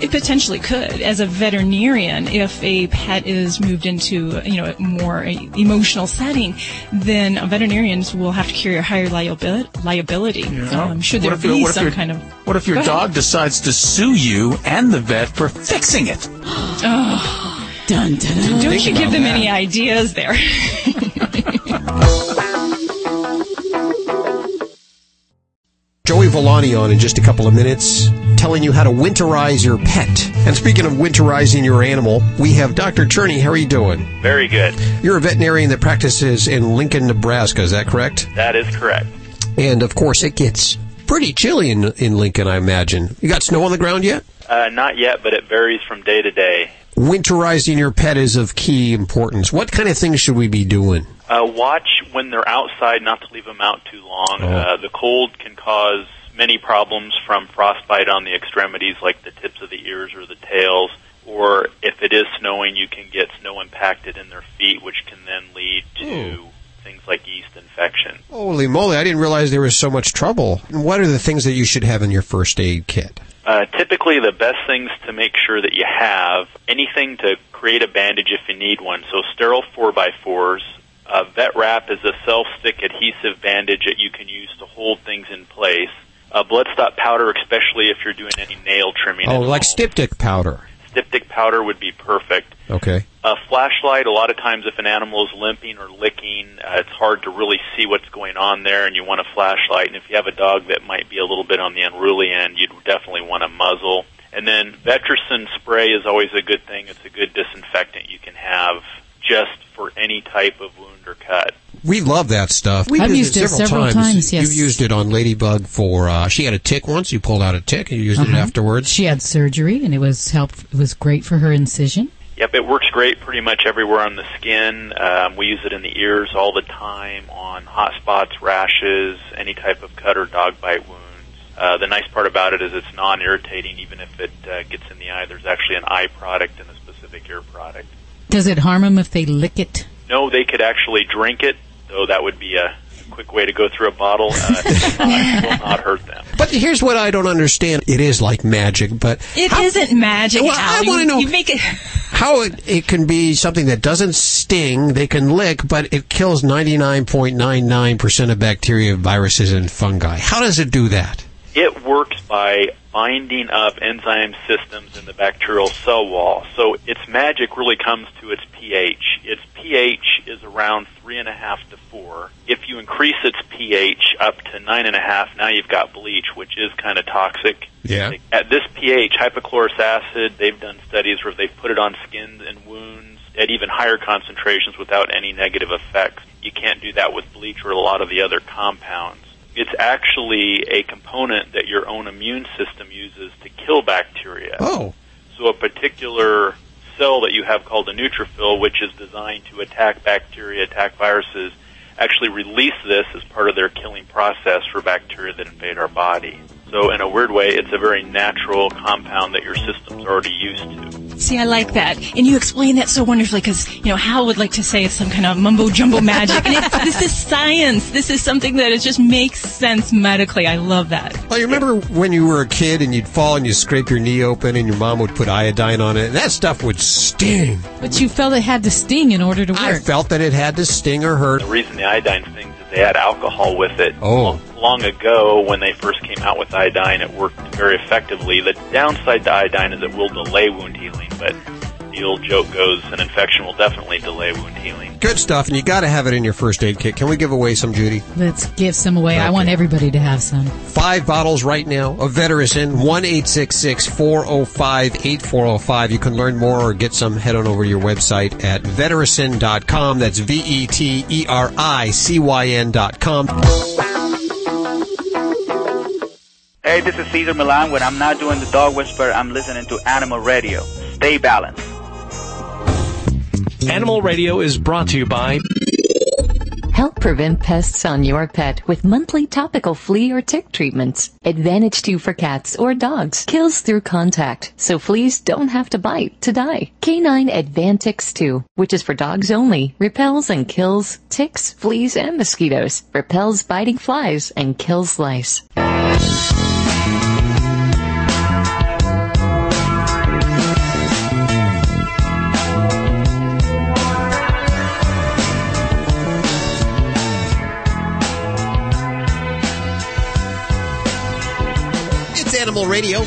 It potentially could. As a veterinarian, if a pet is moved into, you know, a more emotional setting, then veterinarians will have to carry a higher liability. liability um, should What there if your- be some your- kind of. What if your Go ahead. dog decides to sue you and the vet for fixing it? Oh. Dun, dun, dun. Don't you give them that. any ideas there? Joey Villani on in just a couple of minutes, telling you how to winterize your pet. And speaking of winterizing your animal, we have Dr. Cherney. How are you doing? Very good. You're a veterinarian that practices in Lincoln, Nebraska. Is that correct? That is correct. And of course, it gets pretty chilly in, in Lincoln, I imagine. You got snow on the ground yet? Uh, not yet, but it varies from day to day. Winterizing your pet is of key importance. What kind of things should we be doing? Uh, watch when they're outside not to leave them out too long. Oh. Uh, the cold can cause many problems from frostbite on the extremities like the tips of the ears or the tails. Or if it is snowing, you can get snow impacted in their feet, which can then lead to things like yeast infection. Holy moly, I didn't realize there was so much trouble. What are the things that you should have in your first aid kit? Uh, typically, the best things to make sure that you have anything to create a bandage if you need one. So, sterile 4x4s. Uh, vet wrap is a self stick adhesive bandage that you can use to hold things in place. Uh, bloodstop powder, especially if you're doing any nail trimming. Oh, like styptic powder. Styptic powder would be perfect. Okay. A flashlight, a lot of times if an animal is limping or licking, uh, it's hard to really see what's going on there and you want a flashlight. And if you have a dog that might be a little bit on the unruly end, you'd definitely want a muzzle. And then Vetericyn spray is always a good thing. It's a good disinfectant you can have just for any type of wound or cut. We love that stuff. I've used it several times, yes. You've used it on Ladybug for. Uh, she had a tick once. You pulled out a tick and you used it Uh-huh. afterwards. She had surgery, and it was help. It was great for her incision. Yep, it works great pretty much everywhere on the skin. Um, we use it in the ears all the time on hot spots, rashes, any type of cut or dog bite wounds. Uh, the nice part about it is it's non-irritating, even if it uh, gets in the eye. There's actually an eye product and a specific ear product. Does it harm them if they lick it? No, they could actually drink it, though that would be a quick way to go through a bottle. Uh, it will not, it will not hurt them. But here's what I don't understand. It is like magic, but It not magic. Well, Al. I wanna know- You make it. how it, it can be something that doesn't sting, they can lick, but it kills 99.99% of bacteria, viruses, and fungi. How does it do that? It works by binding up enzyme systems in the bacterial cell wall. So its magic really comes to its pH. Its pH is around three and a half to four. If you increase its pH up to nine and a half, now you've got bleach, which is kind of toxic. Yeah. At this pH, hypochlorous acid, they've done studies where they've put it on skins and wounds at even higher concentrations without any negative effects. You can't do that with bleach or a lot of the other compounds. It's actually a component that your own immune system uses to kill bacteria. Oh. So a particular cell that you have called a neutrophil, which is designed to attack bacteria, attack viruses, actually release this as part of their killing process for bacteria that invade our body. So in a weird way, it's a very natural compound that your system's already used to. See, I like that, and you explain that so wonderfully because you know Hal would like to say it's some kind of mumbo jumbo magic, and it's, this is science. This is something that it just makes sense medically. I love that. Well, you remember when you were a kid and you'd fall and you scrape your knee open and your mom would put iodine on it? And that stuff would sting. But you felt it had to sting in order to work. I felt that it had to sting or hurt. The reason the iodine stings is they had alcohol with it. Oh. Long ago, when they first came out with iodine, it worked very effectively. The downside to iodine is it will delay wound healing, but the old joke goes an infection will definitely delay wound healing. Good stuff, and you got to have it in your first aid kit. Can we give away some, Judy? Let's give some away. I want everybody to have some. Five bottles right now of Vetericyn, 1 405 8405. You can learn more or get some. Head on over to your website at vetericyn.com. That's V E T E R I C Y N.com. Hey, this is Cesar Millan. When I'm not doing the dog whisper, I'm listening to Animal Radio. Stay balanced. Animal Radio is brought to you by Help prevent pests on your pet with monthly topical flea or tick treatments. Advantage 2 for cats or dogs. Kills through contact, so fleas don't have to bite to die. K9 Advantix 2, which is for dogs only, repels and kills ticks, fleas, and mosquitoes. Repels biting flies and kills lice. Animal Radio.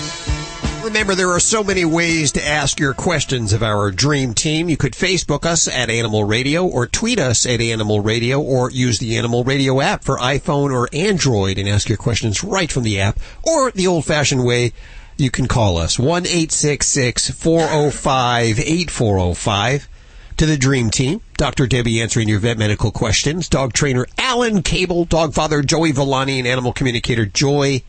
Remember, there are so many ways to ask your questions of our dream team. You could Facebook us at Animal Radio or tweet us at Animal Radio or use the Animal Radio app for iPhone or Android and ask your questions right from the app or the old fashioned way. You can call us 1-866-405-8405 to the dream team. Dr. Debbie answering your vet medical questions. Dog trainer Alan Cable, dog father Joey Villani, and animal communicator Joy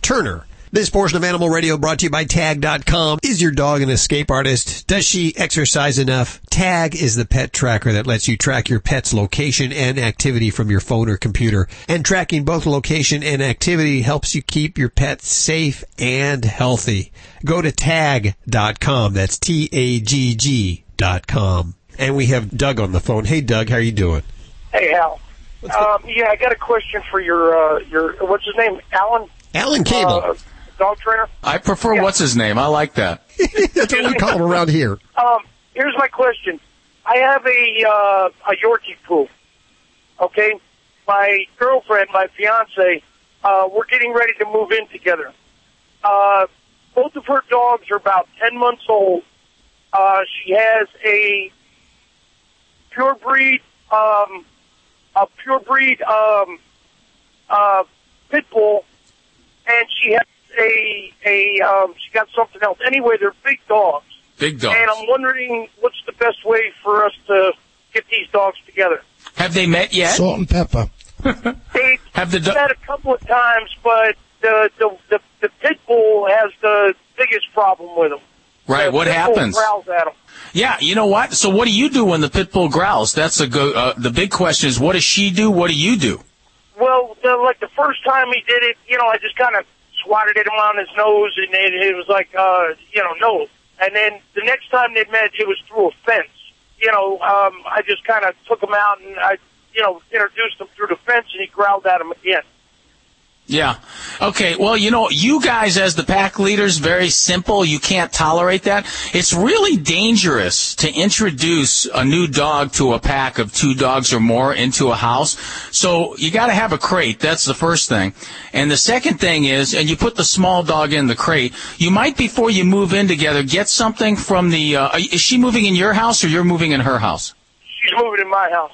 Turner. This portion of Animal Radio brought to you by Tagg.com. Is your dog an escape artist? Does she exercise enough? Tag is the pet tracker that lets you track your pet's location and activity from your phone or computer. And tracking both location and activity helps you keep your pet safe and healthy. Go to Tagg.com. That's T-A-G-G dot com. And we have Doug on the phone. Hey Doug, how are you doing? Hey, Hal. Um, yeah, I got a question for your uh, your what's his name, Alan? Alan Cable. Uh, dog trainer. I prefer what's his name. I like that. That's what we call him around here. Um, here's my question. I have a uh, a Yorkie pool. Okay, my girlfriend, my fiance, uh, we're getting ready to move in together. Uh, both of her dogs are about ten months old. Uh, she has a pure breed, um, a pure breed um, uh, pit bull, and she has a a um, she got something else. Anyway, they're big dogs. Big dogs. And I'm wondering what's the best way for us to get these dogs together. Have they met yet? Salt and pepper. They have the met a couple of times, but the the the, the pit bull has the biggest problem with them. Right. The What pit bull happens? Growls at them. Yeah. You know what? So what do you do when the pit bull growls? That's a go. Uh, the big question is, what does she do? What do you do? Well, the, like the first time he did it, you know, I just kind of swatted at him on his nose, and it, it was like, uh, you know, no. And then the next time they met, it was through a fence. You know, um, I just kind of took him out and I, you know, introduced him through the fence, and he growled at him again. Yeah. Okay. Well, you know, you guys as the pack leaders, very simple. You can't tolerate that. It's really dangerous to introduce a new dog to a pack of two dogs or more into a house. So you got to have a crate. That's the first thing. And the second thing is, and you put the small dog in the crate, you might before you move in together get something from the, uh, is she moving in your house or you're moving in her house? She's moving in my house.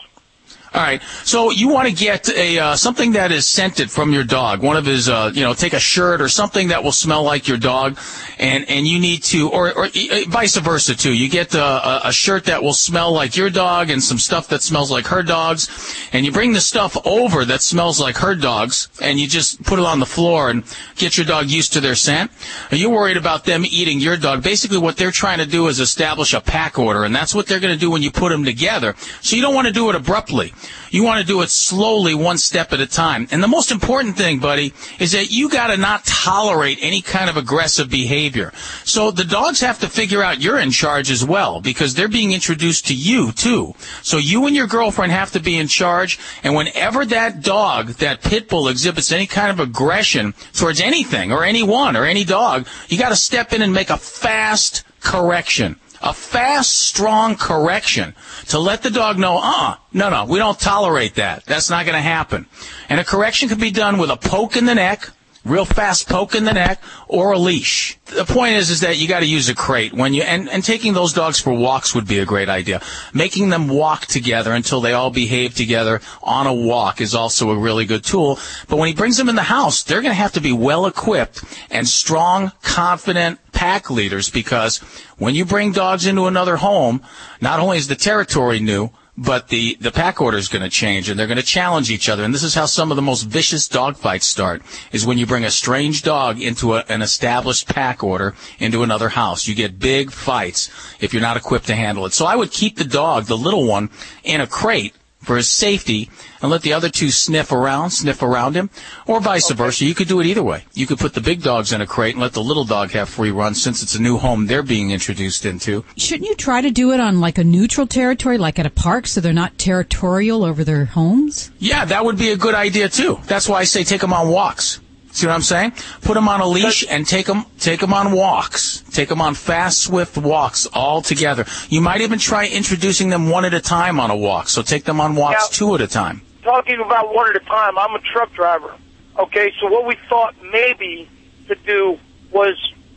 All right. So you want to get a uh, something that is scented from your dog. One of his, uh, you know, take a shirt or something that will smell like your dog, and and you need to, or or uh, vice versa too. You get a, a, a shirt that will smell like your dog, and some stuff that smells like her dog's, and you bring the stuff over that smells like her dog's, and you just put it on the floor and get your dog used to their scent. Are you worried about them eating your dog? Basically, what they're trying to do is establish a pack order, and that's what they're going to do when you put them together. So you don't want to do it abruptly. You want to do it slowly, one step at a time. And the most important thing, buddy, is that you got to not tolerate any kind of aggressive behavior. So the dogs have to figure out you're in charge as well because they're being introduced to you too. So you and your girlfriend have to be in charge. And whenever that dog, that pit bull exhibits any kind of aggression towards anything or anyone or any dog, you got to step in and make a fast correction a fast, strong correction to let the dog know, uh, no, no, we don't tolerate that. That's not going to happen. And a correction can be done with a poke in the neck, real fast poke in the neck, or a leash. The point is, is that you got to use a crate when you, and, and taking those dogs for walks would be a great idea. Making them walk together until they all behave together on a walk is also a really good tool. But when he brings them in the house, they're going to have to be well equipped and strong, confident pack leaders because when you bring dogs into another home, not only is the territory new, but the, the pack order is going to change and they're going to challenge each other. And this is how some of the most vicious dog fights start, is when you bring a strange dog into a, an established pack order into another house. You get big fights if you're not equipped to handle it. So I would keep the dog, the little one, in a crate for his safety and let the other two sniff around, sniff around him, or vice versa. You could do it either way. You could put the big dogs in a crate and let the little dog have free run since it's a new home they're being introduced into. Shouldn't you try to do it on like a neutral territory, like at a park, so they're not territorial over their homes? Yeah, that would be a good idea too. That's why I say take them on walks. See what I'm saying? Put them on a leash and take them, take them on walks. Take them on fast, swift walks all together. You might even try introducing them one at a time on a walk. So take them on walks two at a time. Talking about one at a time, I'm a truck driver. Okay, so what we thought maybe to do was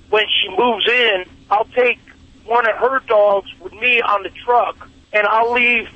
when she moves in, I'll take one of her dogs with me on the truck, and I'll leave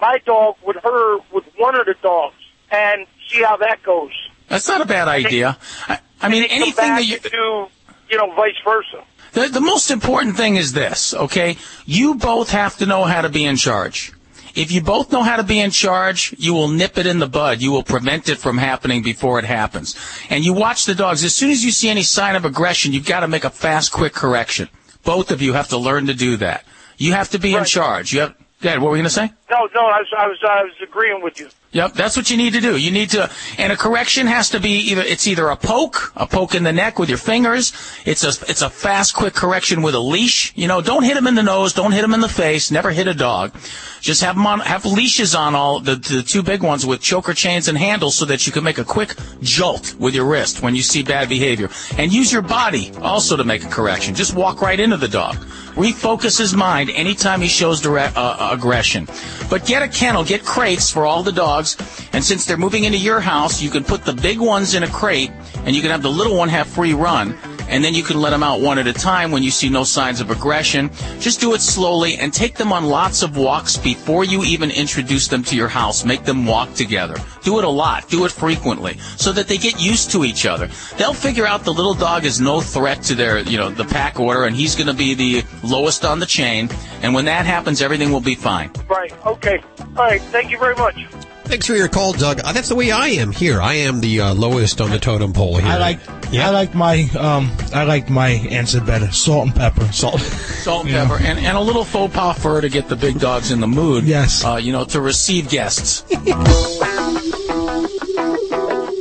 my dog with her with one of the dogs, and see how that goes. That's not a bad idea. I, I mean, anything that you do, you know, vice versa. The, the most important thing is this, okay? You both have to know how to be in charge. If you both know how to be in charge, you will nip it in the bud. You will prevent it from happening before it happens. And you watch the dogs. As soon as you see any sign of aggression, you've got to make a fast, quick correction. Both of you have to learn to do that. You have to be in charge. You have, Dad, what were you going to say? No, no, I was, I was, I was agreeing with you. Yep, that's what you need to do. You need to, and a correction has to be either, it's either a poke, a poke in the neck with your fingers. It's a, it's a fast, quick correction with a leash. You know, don't hit him in the nose, don't hit him in the face, never hit a dog. Just have them on, have leashes on all, the, the two big ones with choker chains and handles so that you can make a quick jolt with your wrist when you see bad behavior. And use your body also to make a correction. Just walk right into the dog. Refocus his mind anytime he shows direct, uh, aggression. But get a kennel, get crates for all the dogs, and since they're moving into your house, you can put the big ones in a crate, and you can have the little one have free run. and then you can let them out one at a time when you see no signs of aggression. Just do it slowly and take them on lots of walks before you even introduce them to your house. Make them walk together. Do it a lot. Do it frequently so that they get used to each other. They'll figure out the little dog is no threat to their, you know, the pack order and he's going to be the lowest on the chain. And when that happens, everything will be fine. Right. Okay. All right. Thank you very much. Thanks for your call, Doug. Uh, that's the way I am here. I am the uh, lowest on the totem pole here. I like Yeah. I like my um I like my answer better. Salt and pepper. Salt. Salt and Yeah. pepper and, and a little faux pas fur to get the big dogs in the mood. Yes. Uh, you know, to receive guests.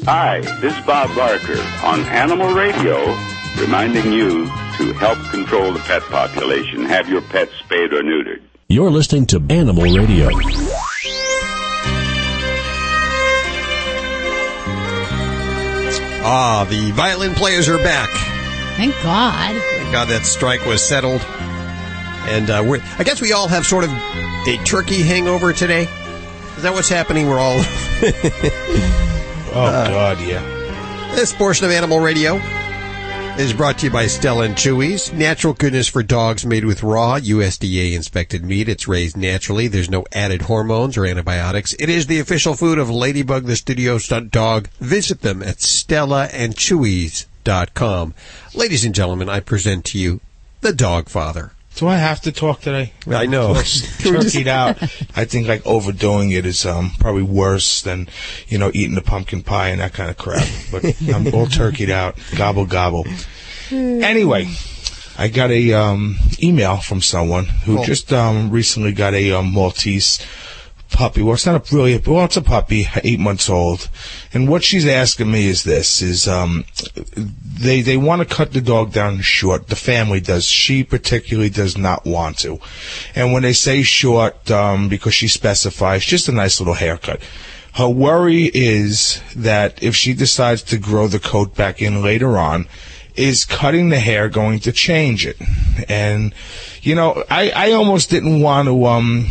Hi, this is Bob Barker on Animal Radio, reminding you to help control the pet population. Have your pets spayed or neutered. You're listening to Animal Radio. Ah, the violin players are back. Thank God. Thank God that strike was settled. And uh, we're, I guess we all have sort of a turkey hangover today. Is that what's happening? We're all. Oh God, yeah. This portion of Animal Radio is brought to you by Stella and Chewy's. Natural goodness for dogs made with raw USDA inspected meat. It's raised naturally. There's no added hormones or antibiotics. It is the official food of Ladybug, the studio stunt dog. Visit them at stellaandchewy's.com. Ladies and gentlemen, I present to you the Dog Father. Do I have to talk today? I know. Turkeyed out. I think like overdoing it is um probably worse than you know eating the pumpkin pie and that kind of crap. But I'm all turkeyed out. Gobble gobble. Anyway, I got a um email from someone who Cool. just um recently got a um, Maltese puppy. Well, it's not a really, well, it's a puppy, eight months old. And what she's asking me is this: is um, they they want to cut the dog down short. The family does. She particularly does not want to. And when they say short, um, because she specifies, just a nice little haircut. Her worry is that if she decides to grow the coat back in later on, is cutting the hair going to change it? And you know, I I almost didn't want to um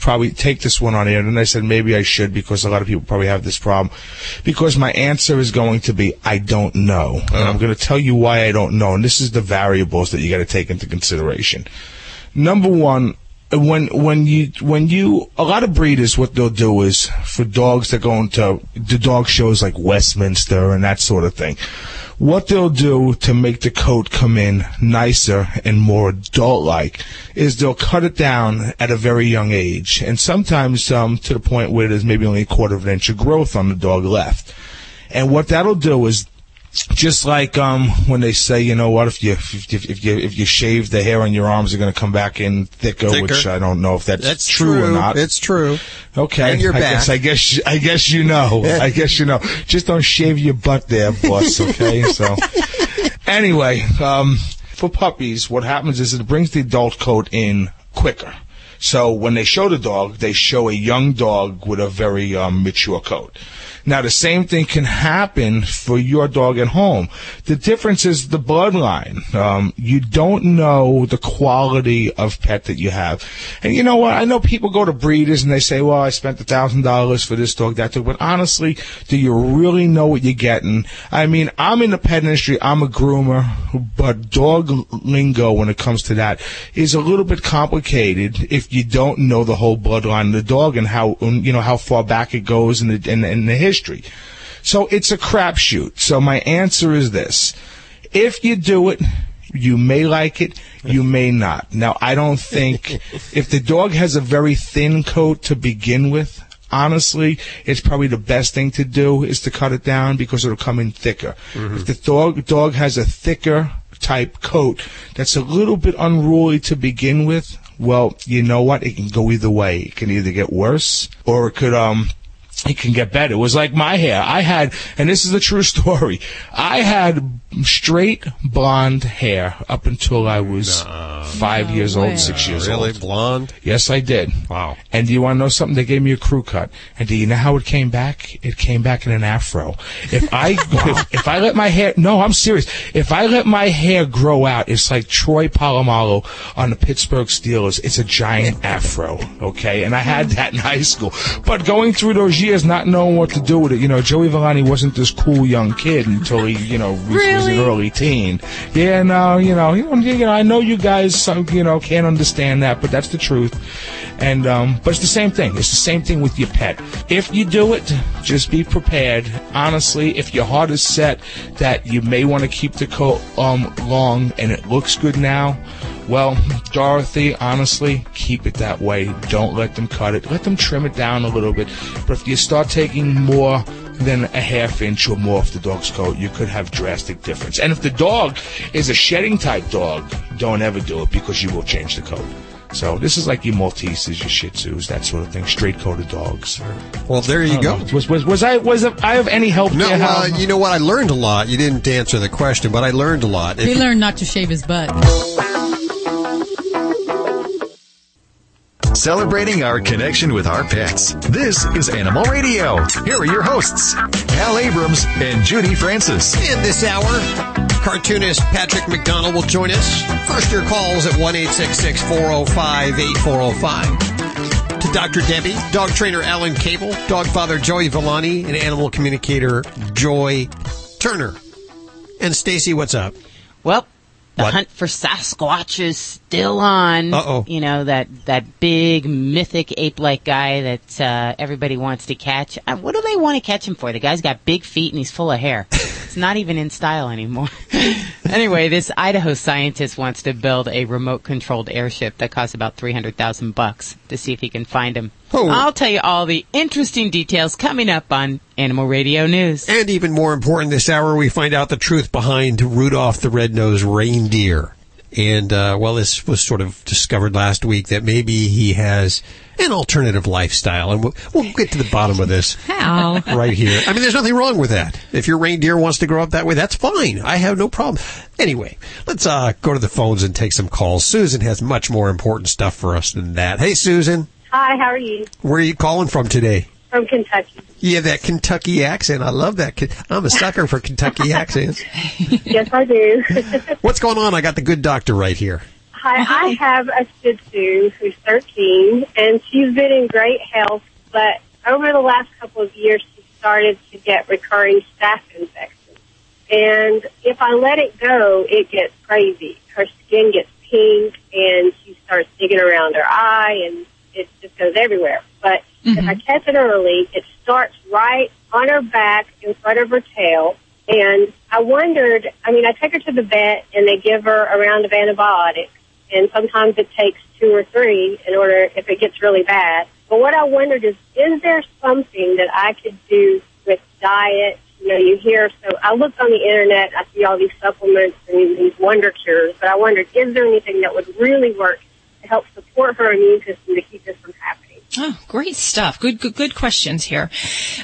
probably take this one on air. And I said maybe I should because a lot of people probably have this problem. Because my answer is going to be I don't know, and I'm uh-huh. going to tell you why I don't know. And this is the variables that you got to take into consideration. Number one. When when you when you a lot of breeders what they'll do is for dogs that go into the dog shows like Westminster and that sort of thing, what they'll do to make the coat come in nicer and more adult like is they'll cut it down at a very young age and sometimes um, to the point where there's maybe only a quarter of an inch of growth on the dog left. And what that'll do is just like um, when they say, you know what, if you if, you- if you if you shave the hair on your arms, they're going to come back in thicker, Thicker. which I don't know if that's, That's true, or not. It's true. Okay, And your I back. guess I guess I guess you know. I guess you know. Just don't shave your butt there, boss. Okay, so anyway, um, for puppies, what happens is it brings the adult coat in quicker. So when they show the dog, they show a young dog with a very um, mature coat. Now the same thing can happen for your dog at home. The difference is the bloodline. Um, you don't know the quality of pet that you have. And you know what? I know people go to breeders and they say, well, I spent a thousand dollars for this dog, that dog. But honestly, do you really know what you're getting? I mean, I'm in the pet industry. I'm a groomer, but dog lingo when it comes to that is a little bit complicated if you don't know the whole bloodline of the dog and how, um, you know, how far back it goes in the, the history. So it's a crapshoot. So my answer is this. If you do it, you may like it, you may not. Now, I don't think if the dog has a very thin coat to begin with, honestly, it's probably the best thing to do is to cut it down because it'll come in thicker. Mm-hmm. If the dog dog has a thicker type coat that's a little bit unruly to begin with, well, you know what? It can go either way. It can either get worse or it could um it can get better. It was like my hair. I had, and this is a true story. I had straight blonde hair up until I was five years old, six years Really? old. Blonde? Yes, I did. Wow. And do you want to know something? They gave me a crew cut. And do you know how it came back? It came back in an afro. If I if, if I let my hair no, I'm serious. If I let my hair grow out, it's like Troy Polamalu on the Pittsburgh Steelers. It's a giant afro. Okay, and I had that in high school. But going through those years, years not knowing what to do with it. You know, Joey Villani wasn't this cool young kid until he, you know, was Really? an early teen. Yeah, no, you know, you know, you know, I know you guys, you know, can't understand that, but that's the truth. And um, but it's the same thing. It's the same thing with your pet. If you do it, just be prepared. Honestly, if your heart is set that you may want to keep the coat um long and it looks good now, well, Dorothy, honestly, keep it that way. Don't let them cut it. Let them trim it down a little bit. But if you start taking more than a half inch or more off the dog's coat, you could have drastic difference. And if the dog is a shedding type dog, don't ever do it because you will change the coat. So this is like your Malteses, your Shih Tzus, that sort of thing. Straight coated dogs. Well, there you go. know. Was, was was I was I of any help? No, uh, you know what? I learned a lot. You didn't answer the question, but I learned a lot. He If- learned not to shave his butt. Celebrating our connection with our pets. This is Animal Radio. Here are your hosts, Hal Abrams and Judy Francis. In this hour, cartoonist Patrick McDonnell will join us. First, your calls at 1 405 8405. To Dr. Debbie, dog trainer Alan Cable, dog father Joey Villani, and animal communicator Joy Turner. And Stacy, what's up? Well, the What? hunt for Sasquatch is still on. Uh-oh. You know that that big mythic ape-like guy that uh, everybody wants to catch. Uh, what do they want to catch him for? The guy's got big feet and he's full of hair. it's not even in style anymore. anyway, this Idaho scientist wants to build a remote-controlled airship that costs about three hundred thousand bucks to see if he can find him. Oh. I'll tell you all the interesting details coming up on Animal Radio News. And even more important, this hour we find out the truth behind Rudolph the Red-Nosed Reindeer. And, uh, well, this was sort of discovered last week that maybe he has an alternative lifestyle. And we'll, we'll get to the bottom of this How? right here. I mean, there's nothing wrong with that. If your reindeer wants to grow up that way, that's fine. I have no problem. Anyway, let's uh, go to the phones and take some calls. Susan has much more important stuff for us than that. Hey, Susan, Hi, how are you? where are you calling from today? From Kentucky. You have that Kentucky accent. I love that. I'm a sucker for Kentucky accents. yes, I do. What's going on? I got the good doctor right here. Hi, I have a Shih Tzu who's 13, and she's been in great health, but over the last couple of years, she started to get recurring staph infections. And if I let it go, it gets crazy. Her skin gets pink, and she starts digging around her eye, and it just goes everywhere. But if I catch it early, it starts right on her back in front of her tail. And I wondered, I mean, I take her to the vet and they give her a round of antibiotics. And sometimes it takes two or three in order if it gets really bad. But what I wondered is, is there something that I could do with diet? You know, you hear, so I looked on the internet, I see all these supplements and these wonder cures, but I wondered, is there anything that would really work to help support her immune system to keep this from happening? Oh, great stuff. Good, good, good questions here.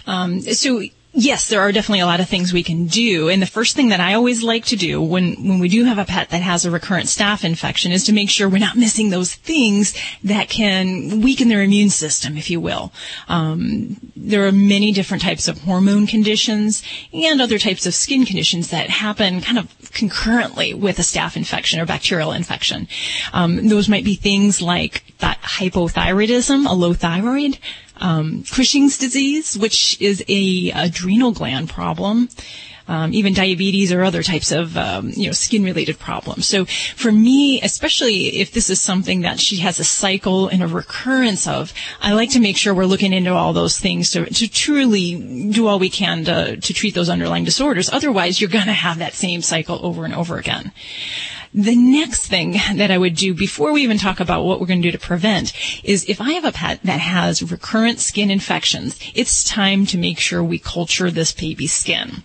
Um, so yes, there are definitely a lot of things we can do. And the first thing that I always like to do when, when we do have a pet that has a recurrent staph infection is to make sure we're not missing those things that can weaken their immune system, if you will. Um, there are many different types of hormone conditions and other types of skin conditions that happen kind of concurrently with a staph infection or bacterial infection. Um, those might be things like th- hypothyroidism, a low thyroid, um, Cushing's disease, which is a adrenal gland problem. Um, even diabetes or other types of um, you know skin related problems. So for me, especially if this is something that she has a cycle and a recurrence of, I like to make sure we're looking into all those things to, to truly do all we can to, to treat those underlying disorders. Otherwise, you're going to have that same cycle over and over again. The next thing that I would do before we even talk about what we're going to do to prevent is if I have a pet that has recurrent skin infections, it's time to make sure we culture this baby's skin.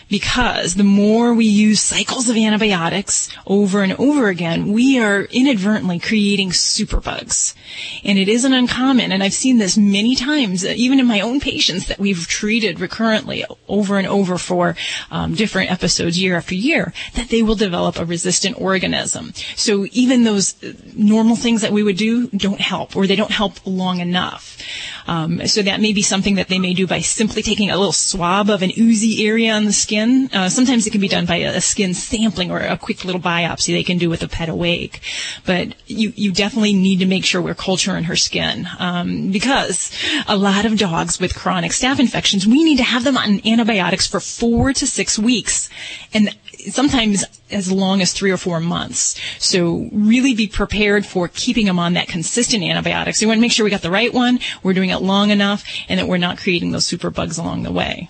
Because the more we use cycles of antibiotics over and over again, we are inadvertently creating superbugs. And it isn't uncommon, and I've seen this many times, uh, even in my own patients that we've treated recurrently over and over for um, different episodes year after year, that they will develop a resistant organism. So even those uh, normal things that we would do don't help, or they don't help long enough. Um, so that may be something that they may do by simply taking a little swab of an oozy area on the skin skin. Uh, sometimes it can be done by a, a skin sampling or a quick little biopsy they can do with a pet awake. But you, you definitely need to make sure we're culturing her skin um, because a lot of dogs with chronic staph infections, we need to have them on antibiotics for four to six weeks. And sometimes as long as three or four months. So really be prepared for keeping them on that consistent antibiotics. We want to make sure we got the right one, we're doing it long enough, and that we're not creating those super bugs along the way.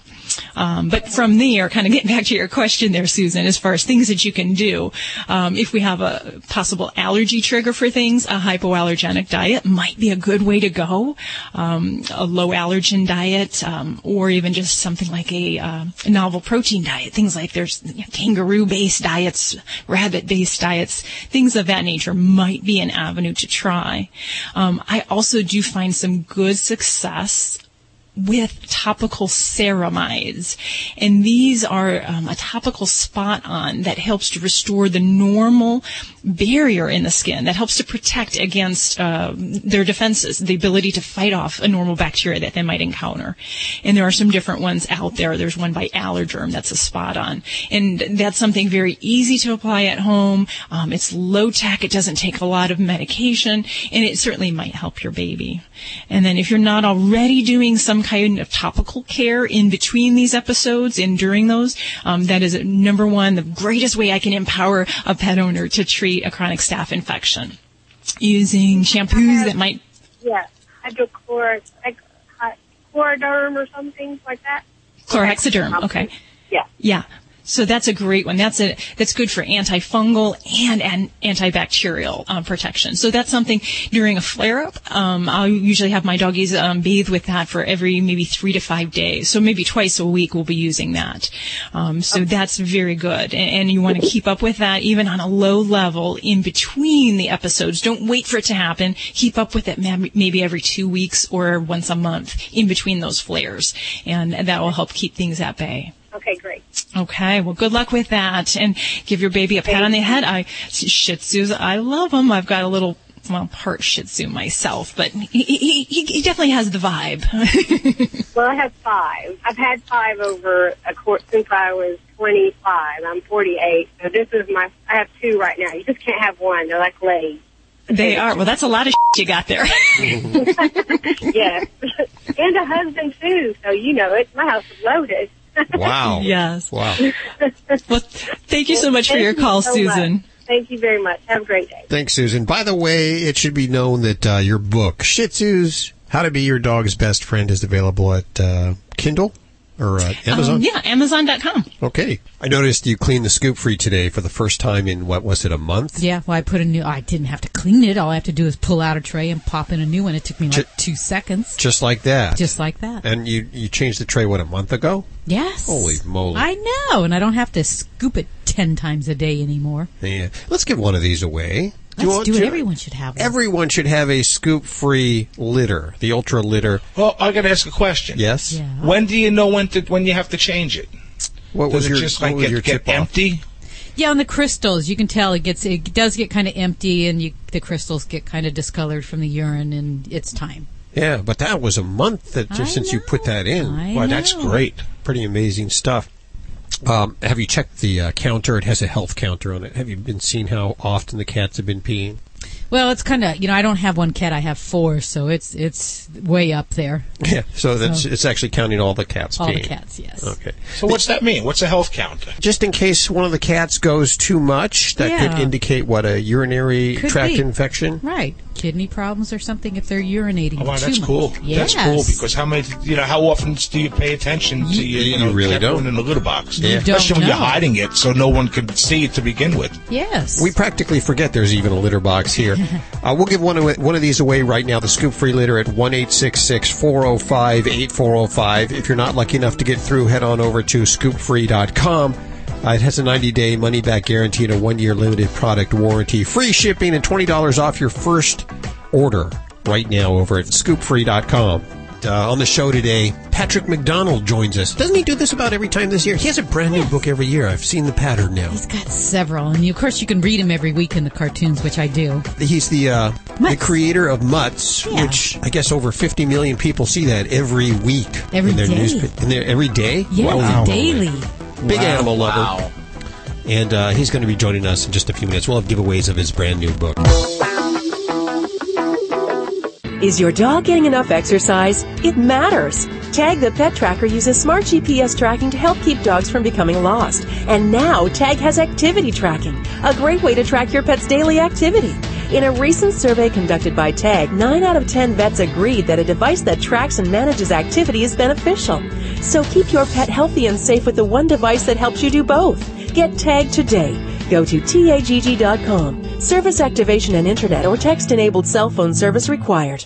Um, but from there, kind of getting back to your question there, Susan, as far as things that you can do, um, if we have a possible allergy trigger for things, a hypoallergenic diet might be a good way to go. Um, a low allergen diet, um, or even just something like a, uh, a novel protein diet. Things like there's kangaroo-based diets, rabbit-based diets, things of that nature might be an avenue to try. Um, I also do find some good success with topical ceramides. And these are um, a topical spot on that helps to restore the normal barrier in the skin that helps to protect against uh, their defenses, the ability to fight off a normal bacteria that they might encounter. And there are some different ones out there. There's one by Allerderm that's a spot on. And that's something very easy to apply at home. Um, it's low tech. It doesn't take a lot of medication and it certainly might help your baby. And then if you're not already doing some kind of topical care in between these episodes and during those, um, that is number one, the greatest way I can empower a pet owner to treat a chronic staph infection. Using shampoos that might Yeah, hydrochlor, like, uh, chloroderm or something like that. chlorhexaderm. Okay. Yeah. Yeah. So that's a great one. That's a that's good for antifungal and, and antibacterial um, protection. So that's something during a flare up. Um, I'll usually have my doggies um, bathe with that for every maybe three to five days. So maybe twice a week we'll be using that. Um, so that's very good, and, and you want to keep up with that even on a low level in between the episodes. Don't wait for it to happen. Keep up with it maybe every two weeks or once a month in between those flares, and that will help keep things at bay. Okay, great. Okay, well, good luck with that, and give your baby a pat on the head. I Shih Tzus, I love them. I've got a little, well, part Shih Tzu myself, but he, he, he definitely has the vibe. Well, I have five. I've had five over a course since I was 25. I'm 48, so this is my. I have two right now. You just can't have one. They're like legs. they are. Well, that's a lot of sh you got there. yes, and a husband too. So you know it. My house is loaded. Wow. yes. Wow. Well, thank you so much for Thank your you call, so Susan. much. Thank you very much. Have a great day. Thanks, Susan. By the way, it should be known that uh, your book, Shih Tzus, How to Be Your Dog's Best Friend, is available at uh, Kindle or uh, Amazon. Um, yeah, Amazon.com. Okay. I noticed you cleaned the scoop free today for the first time in, what was it, a month? Yeah, well, I put a new. I didn't have to clean it. All I have to do is pull out a tray and pop in a new one. It took me like Ju- two seconds. Just like that. Just like that. And you, you changed the tray, what, a month ago? Yes. Holy moly. I know, and I don't have to scoop it ten times a day anymore. Yeah. Let's give one of these away. Do you Let's want do it. to? Everyone should have one. Everyone should have a scoop free litter, the Ultra Litter. Well, I got to ask a question. Yes? Yeah. When do you know when to when you have to change it? What Does was it your, just what like was get, your get off? empty? Yeah, on the crystals, you can tell it gets it does get kind of empty, and you, the crystals get kind of discolored from the urine, and it's time. Yeah, but that was a month that just I since you put that in. I Wow, that's great. Pretty amazing stuff. Um, have you checked the uh, counter? It has a health counter on it. Have you been seeing how often the cats have been peeing? Well, it's kind of you know I don't have one cat, I have four, so it's it's way up there. Yeah, so that's So- it's actually counting all the cats All the cats, yes. Okay. So what's that mean? What's a health count? Just in case one of the cats goes too much, that could indicate what a urinary Could tract be. infection. Right, kidney problems or something if they're urinating Oh, wow, too that's much. cool. Yes. That's cool because how many, you know, how often do you pay attention to your, you, you know, really cat don't. in the litter box? You don't Especially when you're hiding it so no one can see it to begin with. Yes. We practically forget there's even a litter box here. uh, we'll give one of, one of these away right now, the Scoop Free Litter at 1 405 8405. If you're not lucky enough to get through, head on over to scoopfree.com. Uh, it has a 90 day money back guarantee and a one year limited product warranty. Free shipping and $20 off your first order right now over at scoopfree.com. Uh, on the show today, Patrick McDonnell joins us. Doesn't he do this about every time this year? He has a brand new book every year. I've seen the pattern now. He's got several, and of course you can read him every week in the cartoons, which I do. He's the uh, the creator of Mutts, Yeah. which I guess over 50 million people see that every week Every in their day. newspa- in their every day. Yeah, Wow. daily. Big Wow. animal lover. Wow. And uh, he's going to be joining us in just a few minutes. We'll have giveaways of his brand new book. Is your dog getting enough exercise? It matters. Tagg the Pet Tracker uses smart GPS tracking to help keep dogs from becoming lost. And now Tagg has activity tracking, a great way to track your pet's daily activity. In a recent survey conducted by Tagg, 9 out of 10 vets agreed that a device that tracks and manages activity is beneficial. So keep your pet healthy and safe with the one device that helps you do both. Get Tagg today. Go to tagg.com. Service activation and internet or text enabled cell phone service required.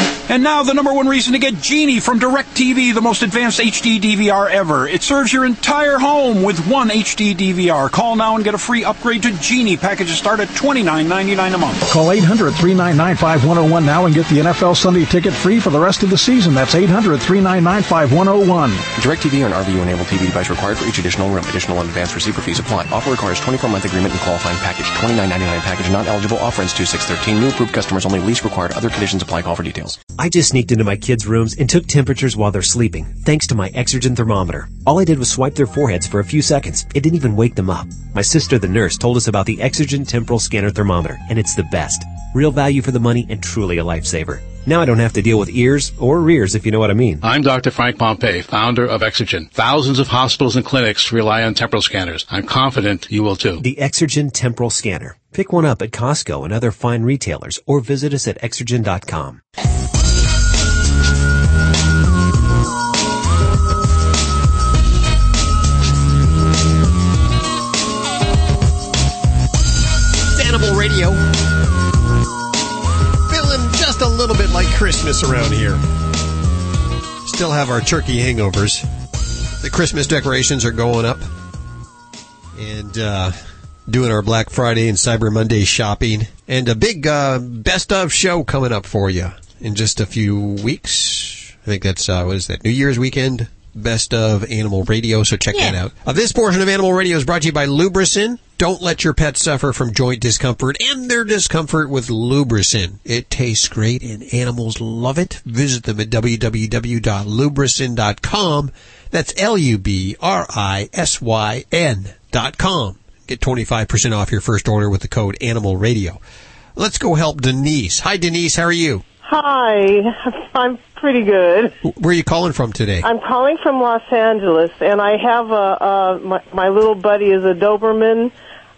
And now the number one reason to get Genie from DirecTV, the most advanced HD DVR ever. It serves your entire home with one HD DVR. Call now and get a free upgrade to Genie. Packages start at $29.99 a month. Call 800 399 5101 now and get the NFL Sunday ticket free for the rest of the season. That's 800 399 5101. DirecTV and an RVU enabled TV device required for each additional room. Additional and advanced receiver fees apply. Offer requires 24 month agreement and qualifying package. $29.99 package not eligible. Offer ends 2613. New approved customers only. Lease required. Other conditions apply. Call for details. I just sneaked into my kids' rooms and took temperatures while they're sleeping, thanks to my Exergen thermometer. All I did was swipe their foreheads for a few seconds. It didn't even wake them up. My sister, the nurse, told us about the Exergen temporal scanner thermometer, and it's the best. Real value for the money and truly a lifesaver. Now I don't have to deal with ears or rears, if you know what I mean. I'm Dr. Frank Pompei, founder of Exergen. Thousands of hospitals and clinics rely on temporal scanners. I'm confident you will too. The Exergen temporal scanner. Pick one up at Costco and other fine retailers, or visit us at exergen.com. Radio. Feeling just a little bit like Christmas around here. Still have our turkey hangovers. The Christmas decorations are going up. And, uh, doing our Black Friday and Cyber Monday shopping. And a big, uh, best of show coming up for you in just a few weeks. I think that's, uh, what is that? New Year's weekend? Best of Animal Radio, so check that out. Uh, this portion of Animal Radio is brought to you by LubriSyn. Don't let your pet suffer from joint discomfort and their discomfort with LubriSyn. It tastes great and animals love it. Visit them at www.lubrisyn.com. That's L-U-B-R-I-S-Y-N dot com. Get 25% off your first order with the code Animal Radio. Let's go help Denise. Hi Denise, how are you? Hi, I'm pretty good. Where are you calling from today? I'm calling from Los Angeles, and I have a, uh my, my little buddy is a Doberman.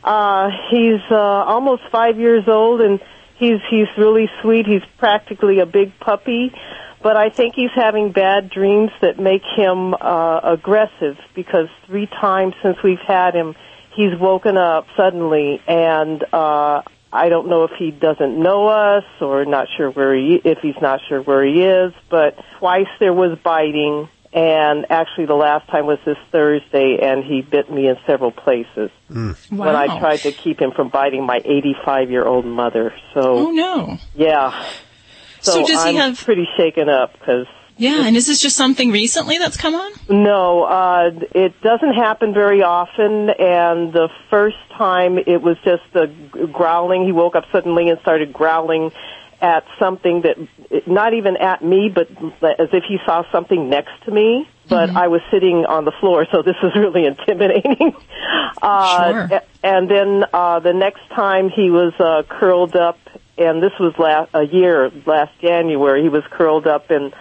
Uh, he's uh, almost five years old, and he's he's really sweet. He's practically a big puppy, but I think he's having bad dreams that make him uh, aggressive because three times since we've had him, he's woken up suddenly, and uh, I don't know if he doesn't know us or not sure where he if he's not sure where he is, but twice there was biting and actually the last time was this Thursday and he bit me in several places hmm. when I tried to keep him from biting my 85 year old mother. So Oh no. yeah. So, So does he I'm have- pretty shaken up because Yeah, and is this just something recently that's come on? no, uh, it doesn't happen very often, and the first time it was just g- growling. He woke up suddenly and started growling at something that, not even at me, but as if he saw something next to me. But I was sitting on the floor, so this was really intimidating. Uh, Sure. And then uh, the next time he was uh, curled up, and this was last a year, last January. He was curled up and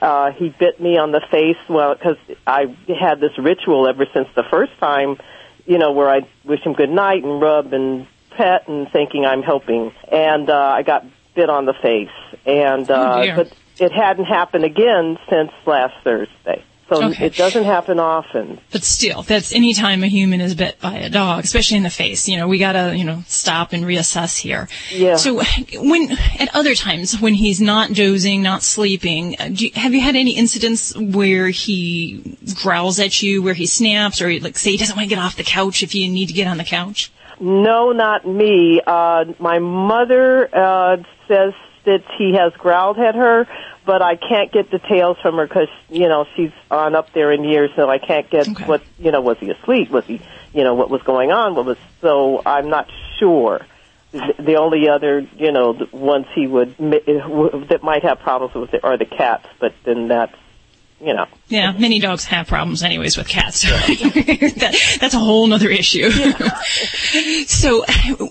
uh, he bit me on the face. Well, because I had this ritual ever since the first time, you know, where I wish him good night and rub and pet and thinking I'm helping. And uh, I got bit on the face, and Oh, uh, dear. but it hadn't happened again since last Thursday. So Okay. it doesn't happen often. But still, that's any time a human is bit by a dog, especially in the face. You know, we gotta, you know, stop and reassess here. Yeah. So when, at other times, when he's not dozing, not sleeping, uh, do you, have you had any incidents where he growls at you, where he snaps, or like say he doesn't want to get off the couch if you need to get on the couch? No, not me. Uh, my mother uh, says that he has growled at her, but I can't get details from her because you know she's on up there in years, so I can't get what you know. Was he asleep? Was he, you know, what was going on? What was so? I'm not sure. The only other, you know, the ones he would that might have problems with are the cats, but then that's, you know. Yeah, many dogs have problems anyways with cats. So that, that's a whole other issue. so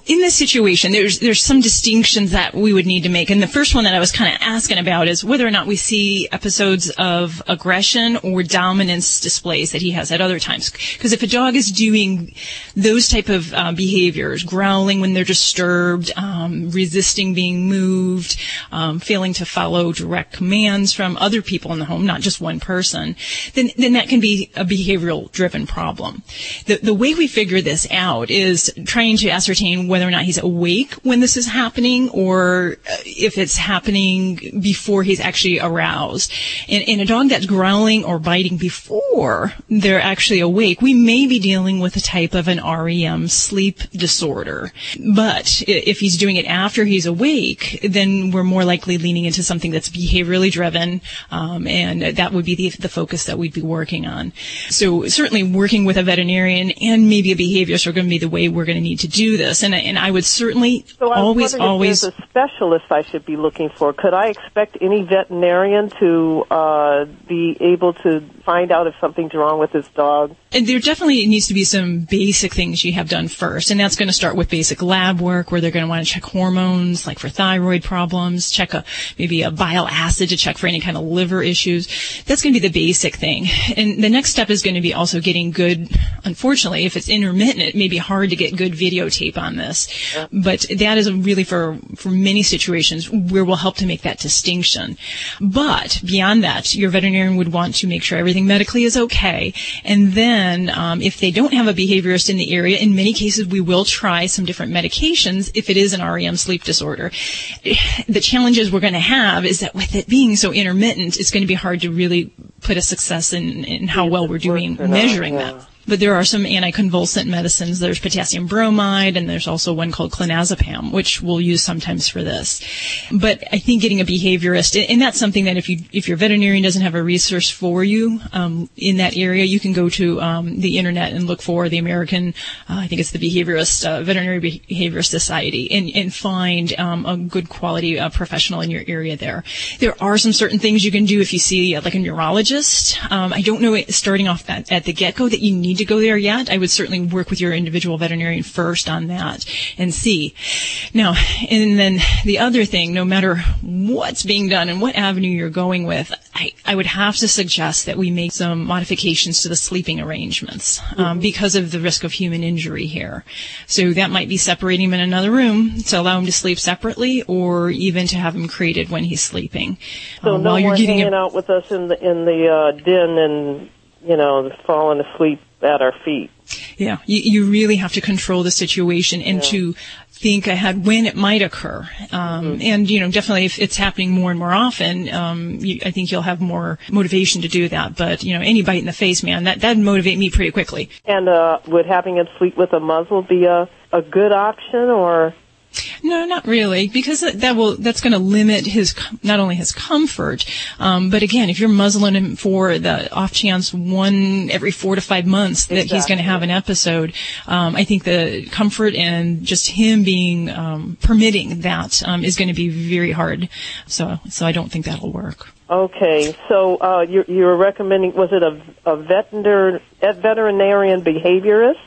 in this situation, there's, there's some distinctions that we would need to make. And the first one that I was kind of asking about is whether or not we see episodes of aggression or dominance displays that he has at other times. Because if a dog is doing those type of uh, behaviors, growling when they're disturbed, um, resisting being moved, um, failing to follow direct commands from other people in the home, not just one person, then, then that can be a behavioral driven problem. The, the way we figure this out is trying to ascertain whether or not he's awake when this is happening or uh, if it's happening before he's actually aroused. In, in a dog that's growling or biting before they're actually awake, we may be dealing with a type of an REM sleep disorder. But if he's doing it after he's awake, then we're more likely leaning into something that's behaviorally driven, um, and that would be the, the focus that we'd be working on. So certainly working with a veterinarian and maybe a behaviorist are going to be the way we're going to need to do this. And, I- and I would certainly So always, always if there's a specialist I should be looking for. Could I expect any veterinarian to uh, be able to find out if something's wrong with his dog? And there definitely needs to be some basic things you have done first, and that's going to start with basic lab work, where they're going to want to check hormones, like for thyroid problems, check a maybe a bile acid to check for any kind of liver issues. That's going to be the basic thing. And the next step is going to be also getting good. Unfortunately, if it's intermittent, it may be hard to get good videotape on this, but that is really for for many situations where we'll help to make that distinction. But beyond that, your veterinarian would want to make sure everything medically is okay, and then um, if they don't have a behaviorist in the area, in many cases we will try some different medications if it is an REM sleep disorder. The challenges we're going to have is that with it being so intermittent, it's going to be hard to really put a success in, in how well we're doing not, measuring yeah. that. But there are some anticonvulsant medicines. There's potassium bromide, and there's also one called clonazepam, which we'll use sometimes for this. But I think getting a behaviorist, and that's something that if you if your veterinarian doesn't have a resource for you um, in that area, you can go to um, the internet and look for the American, uh, I think it's the Behaviorist uh, Veterinary Behaviorist Society, and and find um, a good quality uh, professional in your area there. There are some certain things you can do if you see like a neurologist. Um, I don't know starting off at, at the get go that you need to go there yet. I would certainly work with your individual veterinarian first on that and see. Now, and then the other thing, no matter what's being done and what avenue you're going with, I, I would have to suggest that we make some modifications to the sleeping arrangements um, because of the risk of human injury here. So that might be separating him in another room to allow him to sleep separately, or even to have him crated when he's sleeping. So Um, no while you're more getting hanging a- out with us in the in the uh, den and you know falling asleep at our feet. Yeah, you, you really have to control the situation and to think ahead when it might occur. Um, And you know, definitely if it's happening more and more often, um, you, I think you'll have more motivation to do that. But you know, any bite in the face, man, that that'd motivate me pretty quickly. And uh, would having him sleep with a muzzle be a a good option or? No, not really, because that will that's going to limit his not only his comfort, um, but again, if you're muzzling him for the off chance one every four to five months that he's going to have an episode, um, I think the comfort and just him being um, permitting that um, is going to be very hard. So, so I don't think that'll work. Okay, so uh, you're, you were recommending was it a a veterinar, a veterinarian behaviorist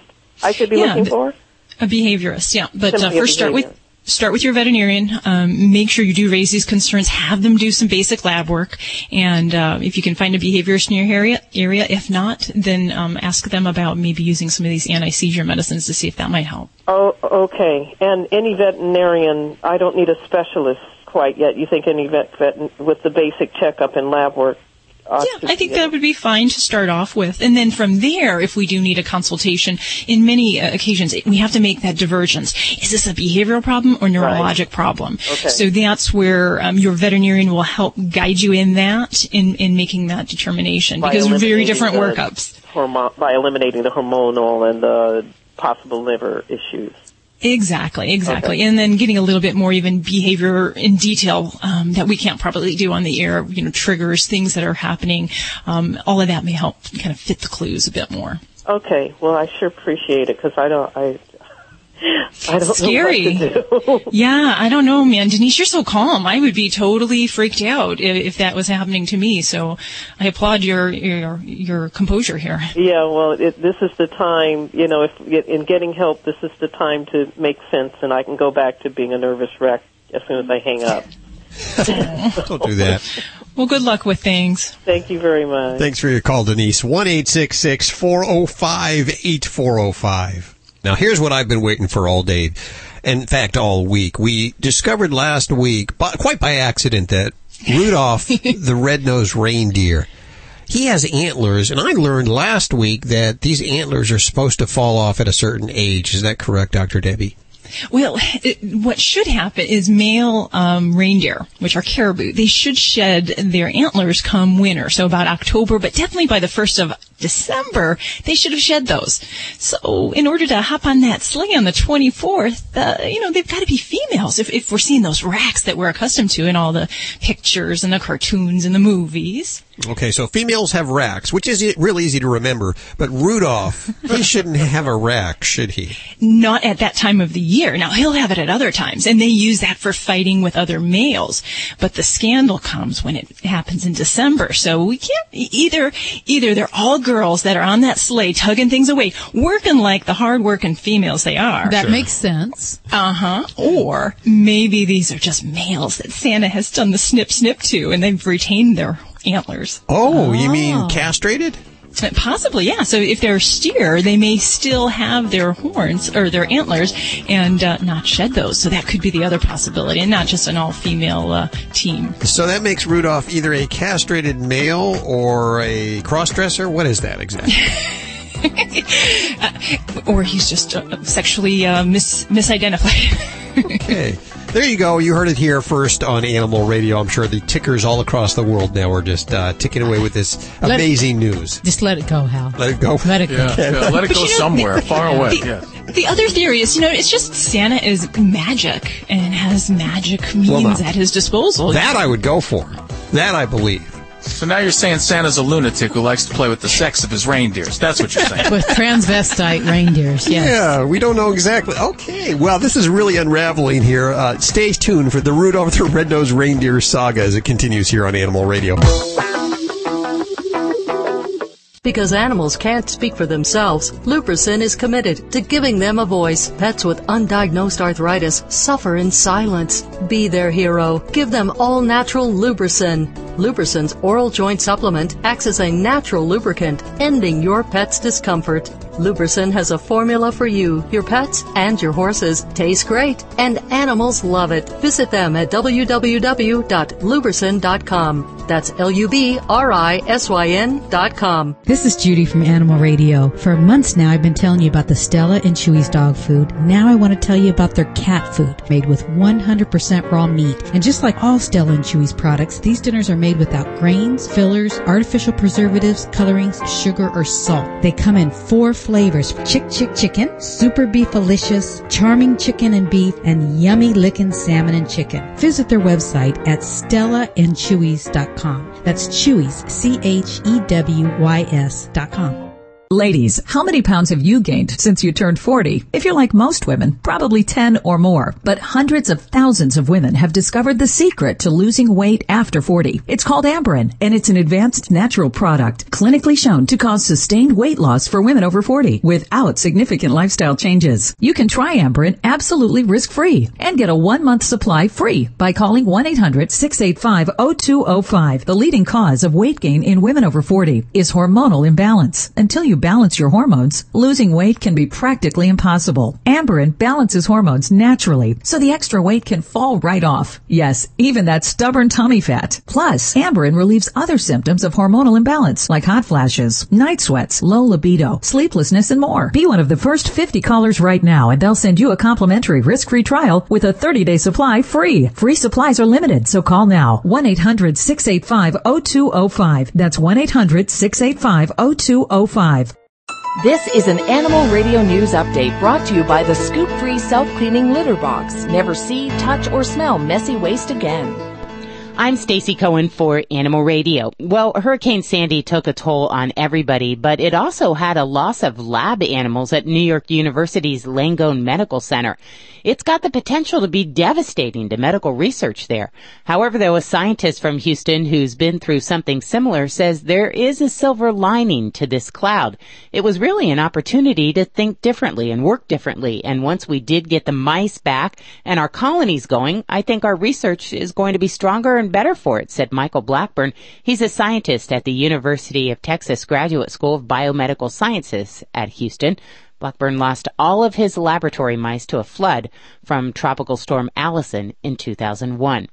I should be Yeah, looking for? A behaviorist, yeah. But uh, first, start with start with your veterinarian. Um, make sure you do raise these concerns. Have them do some basic lab work, and uh, if you can find a behaviorist in your area, area. If not, then um, ask them about maybe using some of these anti seizure medicines to see if that might help. Oh, okay. And any veterinarian, I don't need a specialist quite yet. You think any vet, vet with the basic checkup and lab work Uh, Yeah, I think that would be fine to start off with. And then from there, if we do need a consultation, in many uh, occasions, we have to make that divergence. Is this a behavioral problem or neurologic problem? Okay. So that's where um, your veterinarian will help guide you in that, in, in making that determination, by because they're very different the workups. by eliminating the hormonal and the possible liver issues. Exactly, exactly. And then getting a little bit more even behavior in detail um, that we can't probably do on the air, you know, triggers, things that are happening. Um, all of that may help kind of fit the clues a bit more. Okay, well, I sure appreciate it because I don't, I, I don't Scary. know what to do. Yeah, I don't know, man. Denise, you're so calm. I would be totally freaked out if, if that was happening to me. So I applaud your your your composure here. Yeah, well, it, this is the time, you know, if in getting help, this is the time to make sense, and I can go back to being a nervous wreck as soon as I hang up. Don't do that. Well, good luck with things. Thank you very much. Thanks for your call, Denise. 1 405 8405. Now, here's what I've been waiting for all day. In fact, all week. We discovered last week, quite by accident, that Rudolph, the red-nosed reindeer, he has antlers, and I learned last week that these antlers are supposed to fall off at a certain age. Is that correct, Dr. Debbie? Well, it, what should happen is male um, reindeer, which are caribou, they should shed their antlers come winter, so about October, but definitely by the first of December, they should have shed those. So, in order to hop on that sleigh on the 24th, uh, you know, they've got to be females. If, if we're seeing those racks that we're accustomed to in all the pictures and the cartoons and the movies. Okay, so females have racks, which is real easy to remember, but Rudolph, he shouldn't have a rack, should he? not at that time of the year. Now he'll have it at other times, and they use that for fighting with other males. But the scandal comes when it happens in December. So we can't either. Either they're all girls that are on that sleigh tugging things away, working like the hard-working females they are. That makes sense. Uh huh. Or maybe these are just males that Santa has done the snip snip to, and they've retained their antlers. Oh, you mean castrated? Possibly, yeah. So if they're steer, they may still have their horns or their antlers and uh, not shed those. So that could be the other possibility, and not just an all-female uh, team. So that makes Rudolph either a castrated male or a crossdresser. What is that exactly? or he's just uh, sexually uh, mis- misidentified. okay. There you go. You heard it here first on Animal Radio. I'm sure the tickers all across the world now are just uh, ticking away with this Let it- amazing news. Just let it go, Hal. Let it go. Let it go. Yeah, yeah, let it But go you know, somewhere, the- far away. the- Yeah. The other theory is, you know, it's just Santa is magic and has magic means Well, now, at his disposal. That I would go for. That I believe. So now you're saying Santa's a lunatic who likes to play with the sex of his reindeers. That's what you're saying. With transvestite reindeers, yes. Yeah, we don't know exactly. Okay, well, this is really unraveling here. Uh, stay tuned for the Rudolph the Red-Nosed Reindeer saga as it continues here on Animal Radio. Because animals can't speak for themselves, LubriSyn is committed to giving them a voice. Pets with undiagnosed arthritis suffer in silence. Be their hero. Give them all natural LubriSyn. LubriSyn's oral joint supplement acts as a natural lubricant, ending your pet's discomfort. LubriSyn has a formula for you, your pets, and your horses. Tastes great, and animals love it. Visit them at www.lubrisyn.com. That's L U B R I S Y N.com. This is Judy from Animal Radio. For months now, I've been telling you about the Stella and Chewy's dog food. Now I want to tell you about their cat food, made with 100% raw meat. And just like all Stella and Chewy's products, these dinners are made without grains, fillers, artificial preservatives, colorings, sugar, or salt. They come in four flavors: Chick Chick Chicken, Super Beefalicious, Charming Chicken and Beef, and Yummy Lickin' Salmon and Chicken. Visit their website at stellaandchewys.com. That's Chewy's, C-H-E-W-Y-S dot. Ladies, how many pounds have you gained since you turned 40? If you're like most women, probably 10 or more. But hundreds of thousands of women have discovered the secret to losing weight after 40. It's called Amberen, and it's an advanced natural product clinically shown to cause sustained weight loss for women over 40 without significant lifestyle changes. You can try Amberen absolutely risk-free and get a one-month supply free by calling 1-800-685-0205. The leading cause of weight gain in women over 40 is hormonal imbalance. Until you you balance your hormones, losing weight can be practically impossible. Amberen balances hormones naturally, so the extra weight can fall right off. Yes, even that stubborn tummy fat. Plus, Amberen relieves other symptoms of hormonal imbalance, like hot flashes, night sweats, low libido, sleeplessness, and more. Be one of the first 50 callers right now, and they'll send you a complimentary risk-free trial with a 30-day supply free. Free supplies are limited, so call now. 1-800-685-0205. That's 1-800-685-0205. This is an Animal Radio News Update brought to you by the Scoop Free Self Cleaning Litter Box. Never see, touch, or smell messy waste again. I'm Stacy Cohen for Animal Radio. Well, Hurricane Sandy took a toll on everybody, but it also had a loss of lab animals at New York University's Langone Medical Center. It's got the potential to be devastating to medical research there. However, though, a scientist from Houston who's been through something similar says there is a silver lining to this cloud. It was really an opportunity to think differently and work differently. And once we did get the mice back and our colonies going, I think our research is going to be stronger better for it, said Michael Blackburn. He's a scientist at the University of Texas Graduate School of Biomedical Sciences at Houston. Blackburn lost all of his laboratory mice to a flood from Tropical Storm Allison in 2001.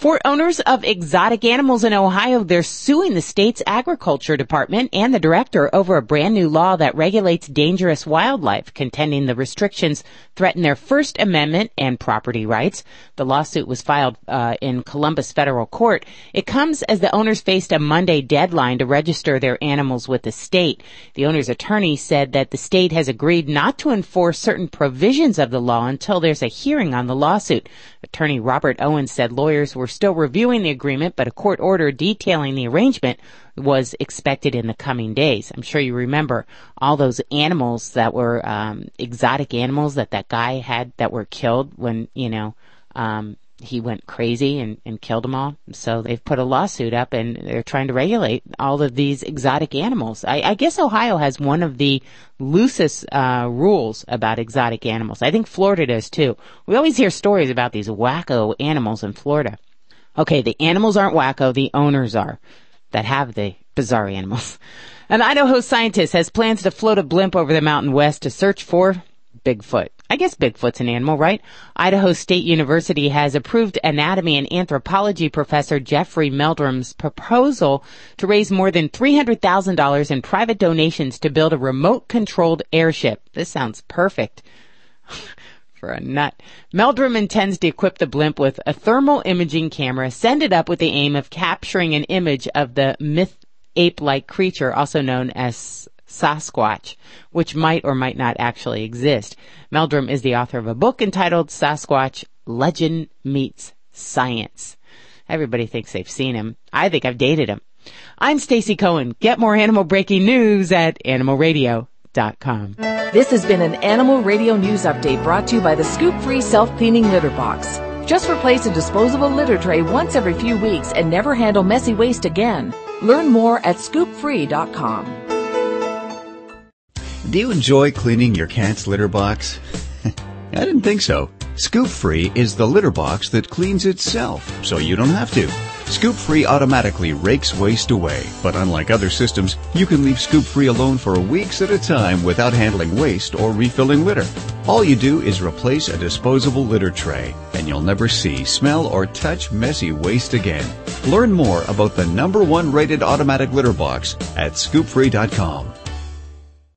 For owners of exotic animals in Ohio, they're suing the state's agriculture department and the director over a brand new law that regulates dangerous wildlife, contending the restrictions threaten their First Amendment and property rights. The lawsuit was filed uh, in Columbus federal court. It comes as the owners faced a Monday deadline to register their animals with the state. The owner's attorney said that the state has agreed not to enforce certain provisions of the law until there's a hearing on the lawsuit. Attorney Robert Owens said lawyers were still reviewing the agreement, but a court order detailing the arrangement was expected in the coming days. I'm sure you remember all those animals that were um, exotic animals that that guy had that were killed when you know um, he went crazy and, and killed them all. So they've put a lawsuit up and they're trying to regulate all of these exotic animals. I, I guess Ohio has one of the loosest uh, rules about exotic animals. I think Florida does too. We always hear stories about these wacko animals in Florida. Okay, the animals aren't wacko, the owners are that have the bizarre animals. An Idaho scientist has plans to float a blimp over the Mountain West to search for Bigfoot. I guess Bigfoot's an animal, right? Idaho State University has approved anatomy and anthropology professor Jeffrey Meldrum's proposal to raise more than $300,000 in private donations to build a remote controlled airship. This sounds perfect. For a nut. Meldrum intends to equip the blimp with a thermal imaging camera, send it up with the aim of capturing an image of the myth ape-like creature, also known as Sasquatch, which might or might not actually exist. Meldrum is the author of a book entitled Sasquatch Legend Meets Science. Everybody thinks they've seen him. I think I've dated him. I'm Stacy Cohen. Get more animal breaking news at animalradio.com. This has been an Animal Radio News Update brought to you by the Scoop Free Self Cleaning Litter Box. Just replace a disposable litter tray once every few weeks and never handle messy waste again. Learn more at scoopfree.com. Do you enjoy cleaning your cat's litter box? I didn't think so. Scoop Free is the litter box that cleans itself, so you don't have to. Scoop Free automatically rakes waste away, but unlike other systems, you can leave Scoop Free alone for weeks at a time without handling waste or refilling litter. All you do is replace a disposable litter tray, and you'll never see, smell, or touch messy waste again. Learn more about the number one rated automatic litter box at scoopfree.com.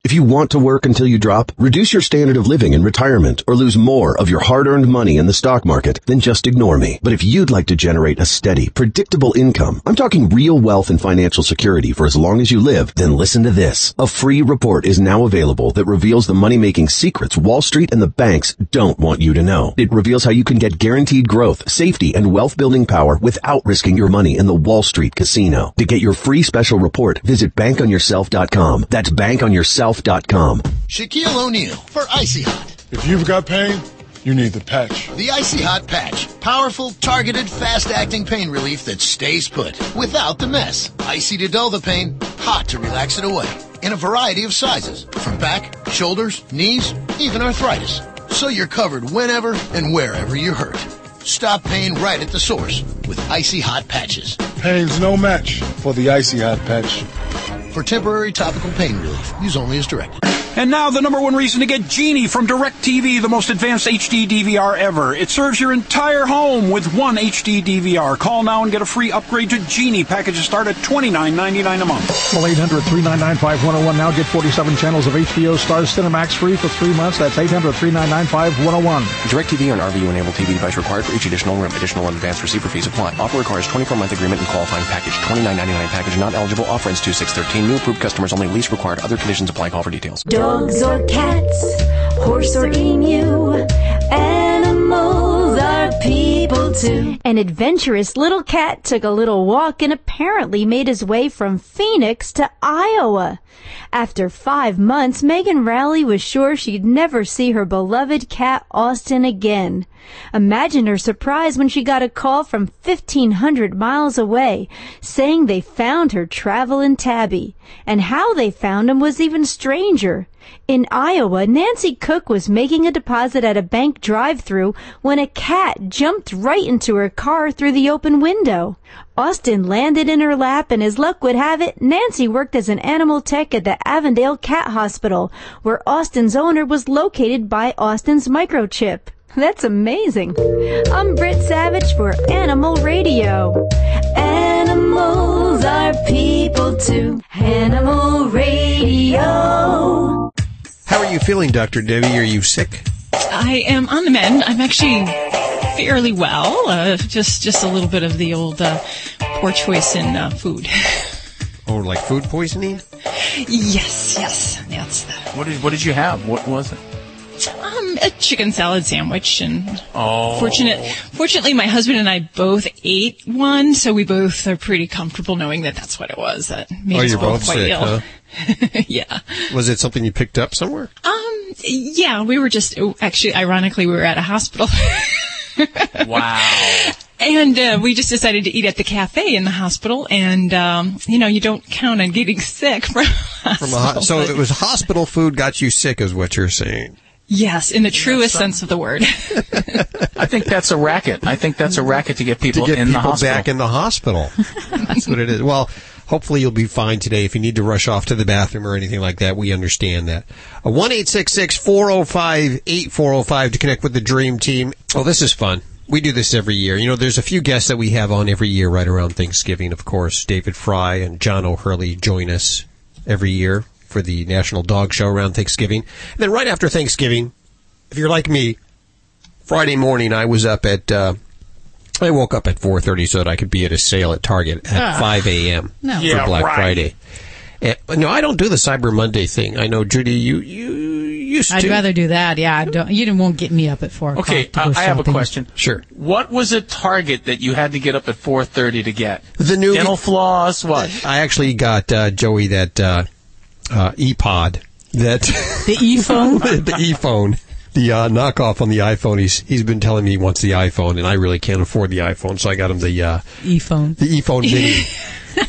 If you want to work until you drop, reduce your standard of living in retirement, or lose more of your hard-earned money in the stock market, then just ignore me. But if you'd like to generate a steady, predictable income, I'm talking real wealth and financial security for as long as you live, then listen to this. A free report is now available that reveals the money-making secrets Wall Street and the banks don't want you to know. It reveals how you can get guaranteed growth, safety, and wealth building power without risking your money in the Wall Street casino. To get your free special report, visit bankonyourself.com. That's bankonyourself.com Shaquille O'Neal for Icy Hot. If you've got pain, you need the patch. The Icy Hot Patch. Powerful, targeted, fast-acting pain relief that stays put without the mess. Icy to dull the pain, hot to relax it away. In a variety of sizes, from back, shoulders, knees, even arthritis. So you're covered whenever and wherever you're hurt. Stop pain right at the source with Icy Hot Patches. Pain's no match for the Icy Hot Patch. For temporary topical pain relief, use only as directed. And now the number one reason to get Genie from DirecTV, the most advanced HD DVR ever. It serves your entire home with one HD DVR. Call now and get a free upgrade to Genie. Packages start at $29.99 a month. Call 800-399-5101 now. Get 47 channels of HBO Starz Cinemax free for three months. That's 800-399-5101. DirecTV and an RVU enabled TV device required for each additional room. Additional and advanced receiver fees apply. Offer requires 24 month agreement and qualifying package. $29.99 package not eligible. Offer ends 2613. New approved customers only. Lease required. Other conditions apply. Call for details. Dogs or cats, horse or emu, animals are people too. An adventurous little cat took a little walk and apparently made his way from Phoenix to Iowa. After five months, Megan Rowley was sure she'd never see her beloved cat Austin again. Imagine her surprise when she got a call from 1500 miles away saying they found her traveling tabby. And how they found him was even stranger. In Iowa, Nancy Cook was making a deposit at a bank drive-through when a cat jumped right into her car through the open window. Austin landed in her lap and as luck would have it, Nancy worked as an animal tech at the Avondale Cat Hospital, where Austin's owner was located by Austin's microchip. That's amazing. I'm Britt Savage for Animal Radio. Animals are people too. Animal Radio. How are you feeling, Dr. Debbie? Are you sick? I am on the mend. I'm actually fairly well. Uh, just just a little bit of the old uh, poor choice in uh, food. Oh, like food poisoning? yes, yes, that's the What did What did you have? What was it? Um a chicken salad sandwich and Oh, fortunate fortunately my husband and I both ate one, so we both are pretty comfortable knowing that that's what it was. That made oh, us you're both quite sick, ill. huh? yeah. Was it something you picked up somewhere? Um. Yeah, we were just actually, ironically, we were at a hospital. Wow. And uh, we just decided to eat at the cafe in the hospital, and um, you know you don't count on getting sick from a From a ho- so it was hospital food got you sick, is what you're saying? Yes, in the truest sense of the word. I think that's a racket. I think that's a racket to get people to get in the hospital. back in the hospital. That's what it is. Well, hopefully you'll be fine today. If you need to rush off to the bathroom or anything like that, we understand that. Uh, One eight six six four zero five eight four zero five to connect with the Dream Team. Oh, this is fun. We do this every year. You know, there's a few guests that we have on every year right around Thanksgiving. Of course, David Frei and John O'Hurley join us every year for the National Dog Show around Thanksgiving. And then right after Thanksgiving, if you're like me, Friday morning I was up at uh, I woke up at 4:30 so that I could be at a sale at Target at Ah. 5 a.m. No. for Yeah, Black right. Friday. Eh, no, I don't do the Cyber Monday thing. I know Judy, you you used I'd to. rather do that. Yeah, I don't, you won't get me up at four o'clock. Okay, to go I have a question. Sure. What was a target that you had to get up at 4:30 to get? The new dental floss. What? I actually got uh, Joey that uh, uh, ePod that The e-phone. the ePhone. The uh, knockoff on the iPhone. He's he's been telling me he wants the iPhone, and I really can't afford the iPhone, so I got him the uh, E-phone. the ePhone mini.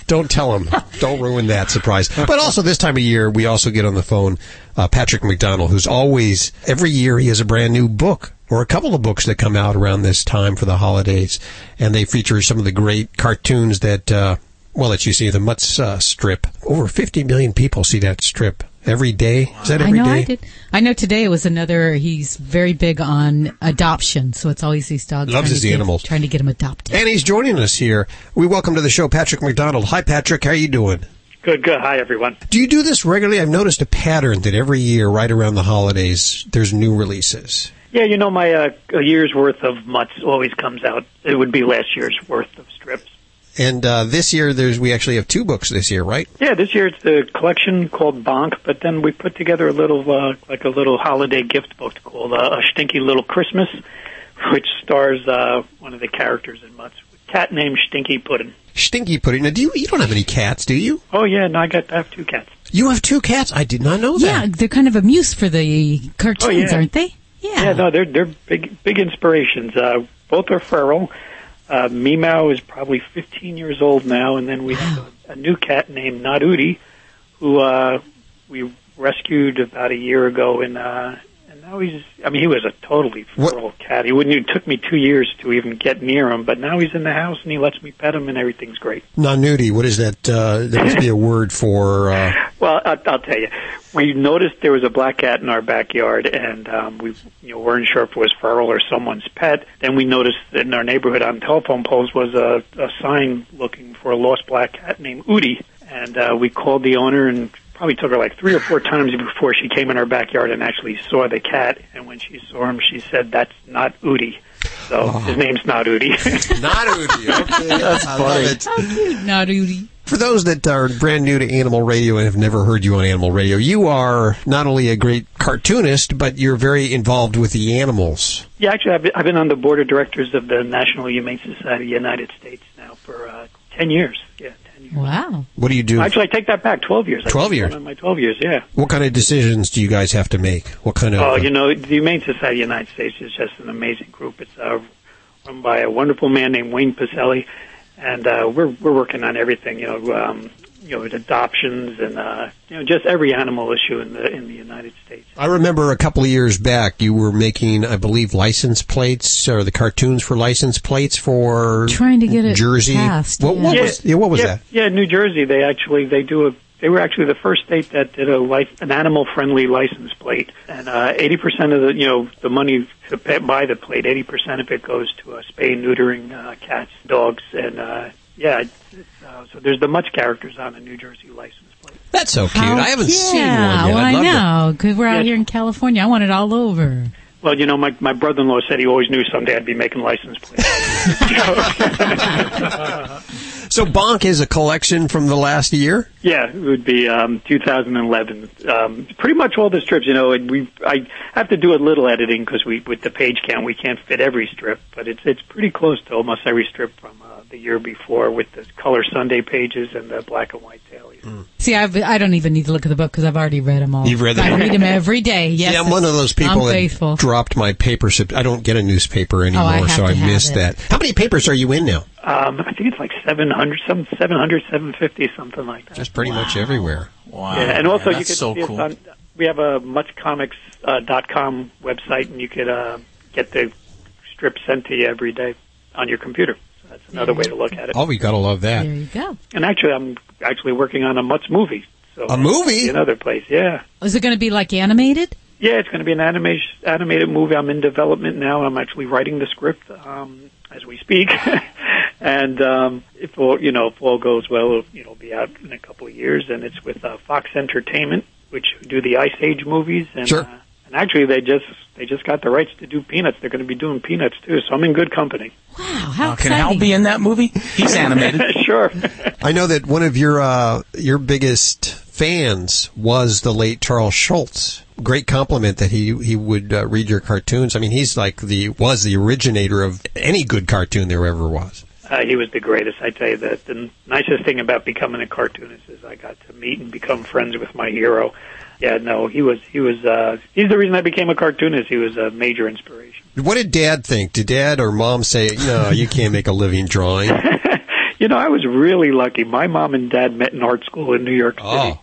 Don't tell him. Don't ruin that surprise. But also this time of year, we also get on the phone uh, Patrick McDonnell, who's always every year he has a brand new book or a couple of books that come out around this time for the holidays, and they feature some of the great cartoons that. Uh, well, that you see the Mutts uh, strip. Over 50 million people see that strip every day. Is that every day? I know day? I did. I know today it was another. He's very big on adoption, so it's always these dogs. Loves trying his get, animals. trying to get him adopted. And he's joining us here. We welcome to the show Patrick McDonnell. Hi, Patrick. How are you doing? Good, good. Hi, everyone. Do you do this regularly? I've noticed a pattern that every year, right around the holidays, there's new releases. Yeah, you know, my uh, a year's worth of mutts always comes out. It would be last year's worth of strips. And uh, this year, there's we actually have two books this year, right? Yeah, this year it's the collection called Bonk, but then we put together a little, uh, like a little holiday gift book called uh, A Stinky Little Christmas, which stars uh, one of the characters in Mutts, a cat named Stinky Puddin'. Stinky Pudding. Now, do you? You don't have any cats, do you? Oh yeah, no, I got I have two cats. You have two cats. I did not know that. Yeah, they're kind of a muse for the cartoons, Oh, yeah. aren't they? Yeah. Yeah, no, they're they're big big inspirations. Uh, both are feral. Uh, Meow is probably 15 years old now, and then we have a, a new cat named Nadudi, who uh, we rescued about a year ago in uh, now he's. I mean, he was a totally feral cat. He wouldn't. It took me two years to even get near him, but now he's in the house and he lets me pet him, and everything's great. Non-nudie. What is that? Uh, there must be a word for. Uh, Well, I'll, I'll tell you. We noticed there was a black cat in our backyard, and um, we you know, weren't sure if it was feral or someone's pet. Then we noticed that in our neighborhood on telephone poles was a, a sign looking for a lost black cat named Udi, and uh, we called the owner and probably took her like three or four times before she came in our backyard and actually saw the cat. And when she saw him, she said, "That's not Udi." So his name's not Udi. not Udi. Okay, That's I love it. How cute. Not Udi. For those that are brand new to Animal Radio and have never heard you on Animal Radio, you are not only a great cartoonist, but you're very involved with the animals. Yeah, actually, I've been, I've been on the board of directors of the National Humane Society of the United States now for uh, ten years. Yeah, Wow. What do you do? actually, I take that back. Twelve years. 12 just years. my twelve years, yeah. What kind of decisions do you guys have to make? What kind of? Oh, you know, the Humane Society of the United States is just an amazing group. It's uh, run by a wonderful man named Wayne Pacelle, and uh, we're we're working on everything. You know, um, you know, adoptions and uh, you know, just every animal issue in the in the United States. I remember a couple of years back, you were making, I believe, license plates or the cartoons for license plates for Trying to get it Jersey. passed, What, what was? Yeah, what was yeah, that? Yeah, New Jersey. They actually they do a. They were actually the first state that did a life, an animal-friendly license plate, and uh, eighty percent of the you know the money to pay, buy the plate, eighty percent of it goes to uh, spay neutering uh, cats, dogs, and uh, yeah. It's, it's, uh, so there's the Mutts characters on a New Jersey license. Plate. That's so cute. How- I haven't yeah, seen one yet. Well, I'd love to- know because we're out here in California. I want it all over. Well, you know, my my brother-in-law said he always knew someday I'd be making license plates. So Bonk is a collection from the last year. Yeah, it would be um, 2011. Um, pretty much all the strips, you know. And we I have to do a little editing because we with the page count we can't fit every strip, but it's it's pretty close to almost every strip from uh, the year before with the color Sunday pages and the black and white dailies. See, I've, I don't even need to look at the book because I've already read them all. You've read them I read them every day. Yes, yeah, I'm one of those people I'm that faithful. dropped my paper. I don't get a newspaper anymore, Oh, I so I missed that. How many papers are you in now? Um, I think it's like 700, some 700, 750, something like that. Just pretty much everywhere. Wow. Yeah, and also man, you that's could so see us cool. on, we have a muttscomics.com uh, dot com website, and you could uh, get the strips sent to you every day on your computer. So that's another way to look at it. Oh, we gotta love that. There you go. And actually, I'm actually working on a Mutts movie. So A movie? In another place, yeah. Is it going to be like animated? Yeah, it's going to be an animation animated movie. I'm in development now. I'm actually writing the script um, as we speak, and um, if all you know, if all goes well, it'll, you know, be out in a couple of years. And it's with uh, Fox Entertainment, which do the Ice Age movies. And, Sure. uh, and actually, they just they just got the rights to do Peanuts. They're going to be doing Peanuts too. So I'm in good company. Wow, how Uh, can Hal be in that movie? He's animated. sure. I know that one of your uh, your biggest fans was the late Charles Schulz. Great compliment that he he would uh, read your cartoons. I mean, he's like the was the originator of any good cartoon there ever was. Uh, he was the greatest. I tell you that the nicest thing about becoming a cartoonist is I got to meet and become friends with my hero. Yeah, no, he was he was uh, he's the reason I became a cartoonist. He was a major inspiration. What did Dad think? Did Dad or Mom say, "No, you can't make a living drawing"? You know, I was really lucky. My mom and dad met in art school in New York City. Oh.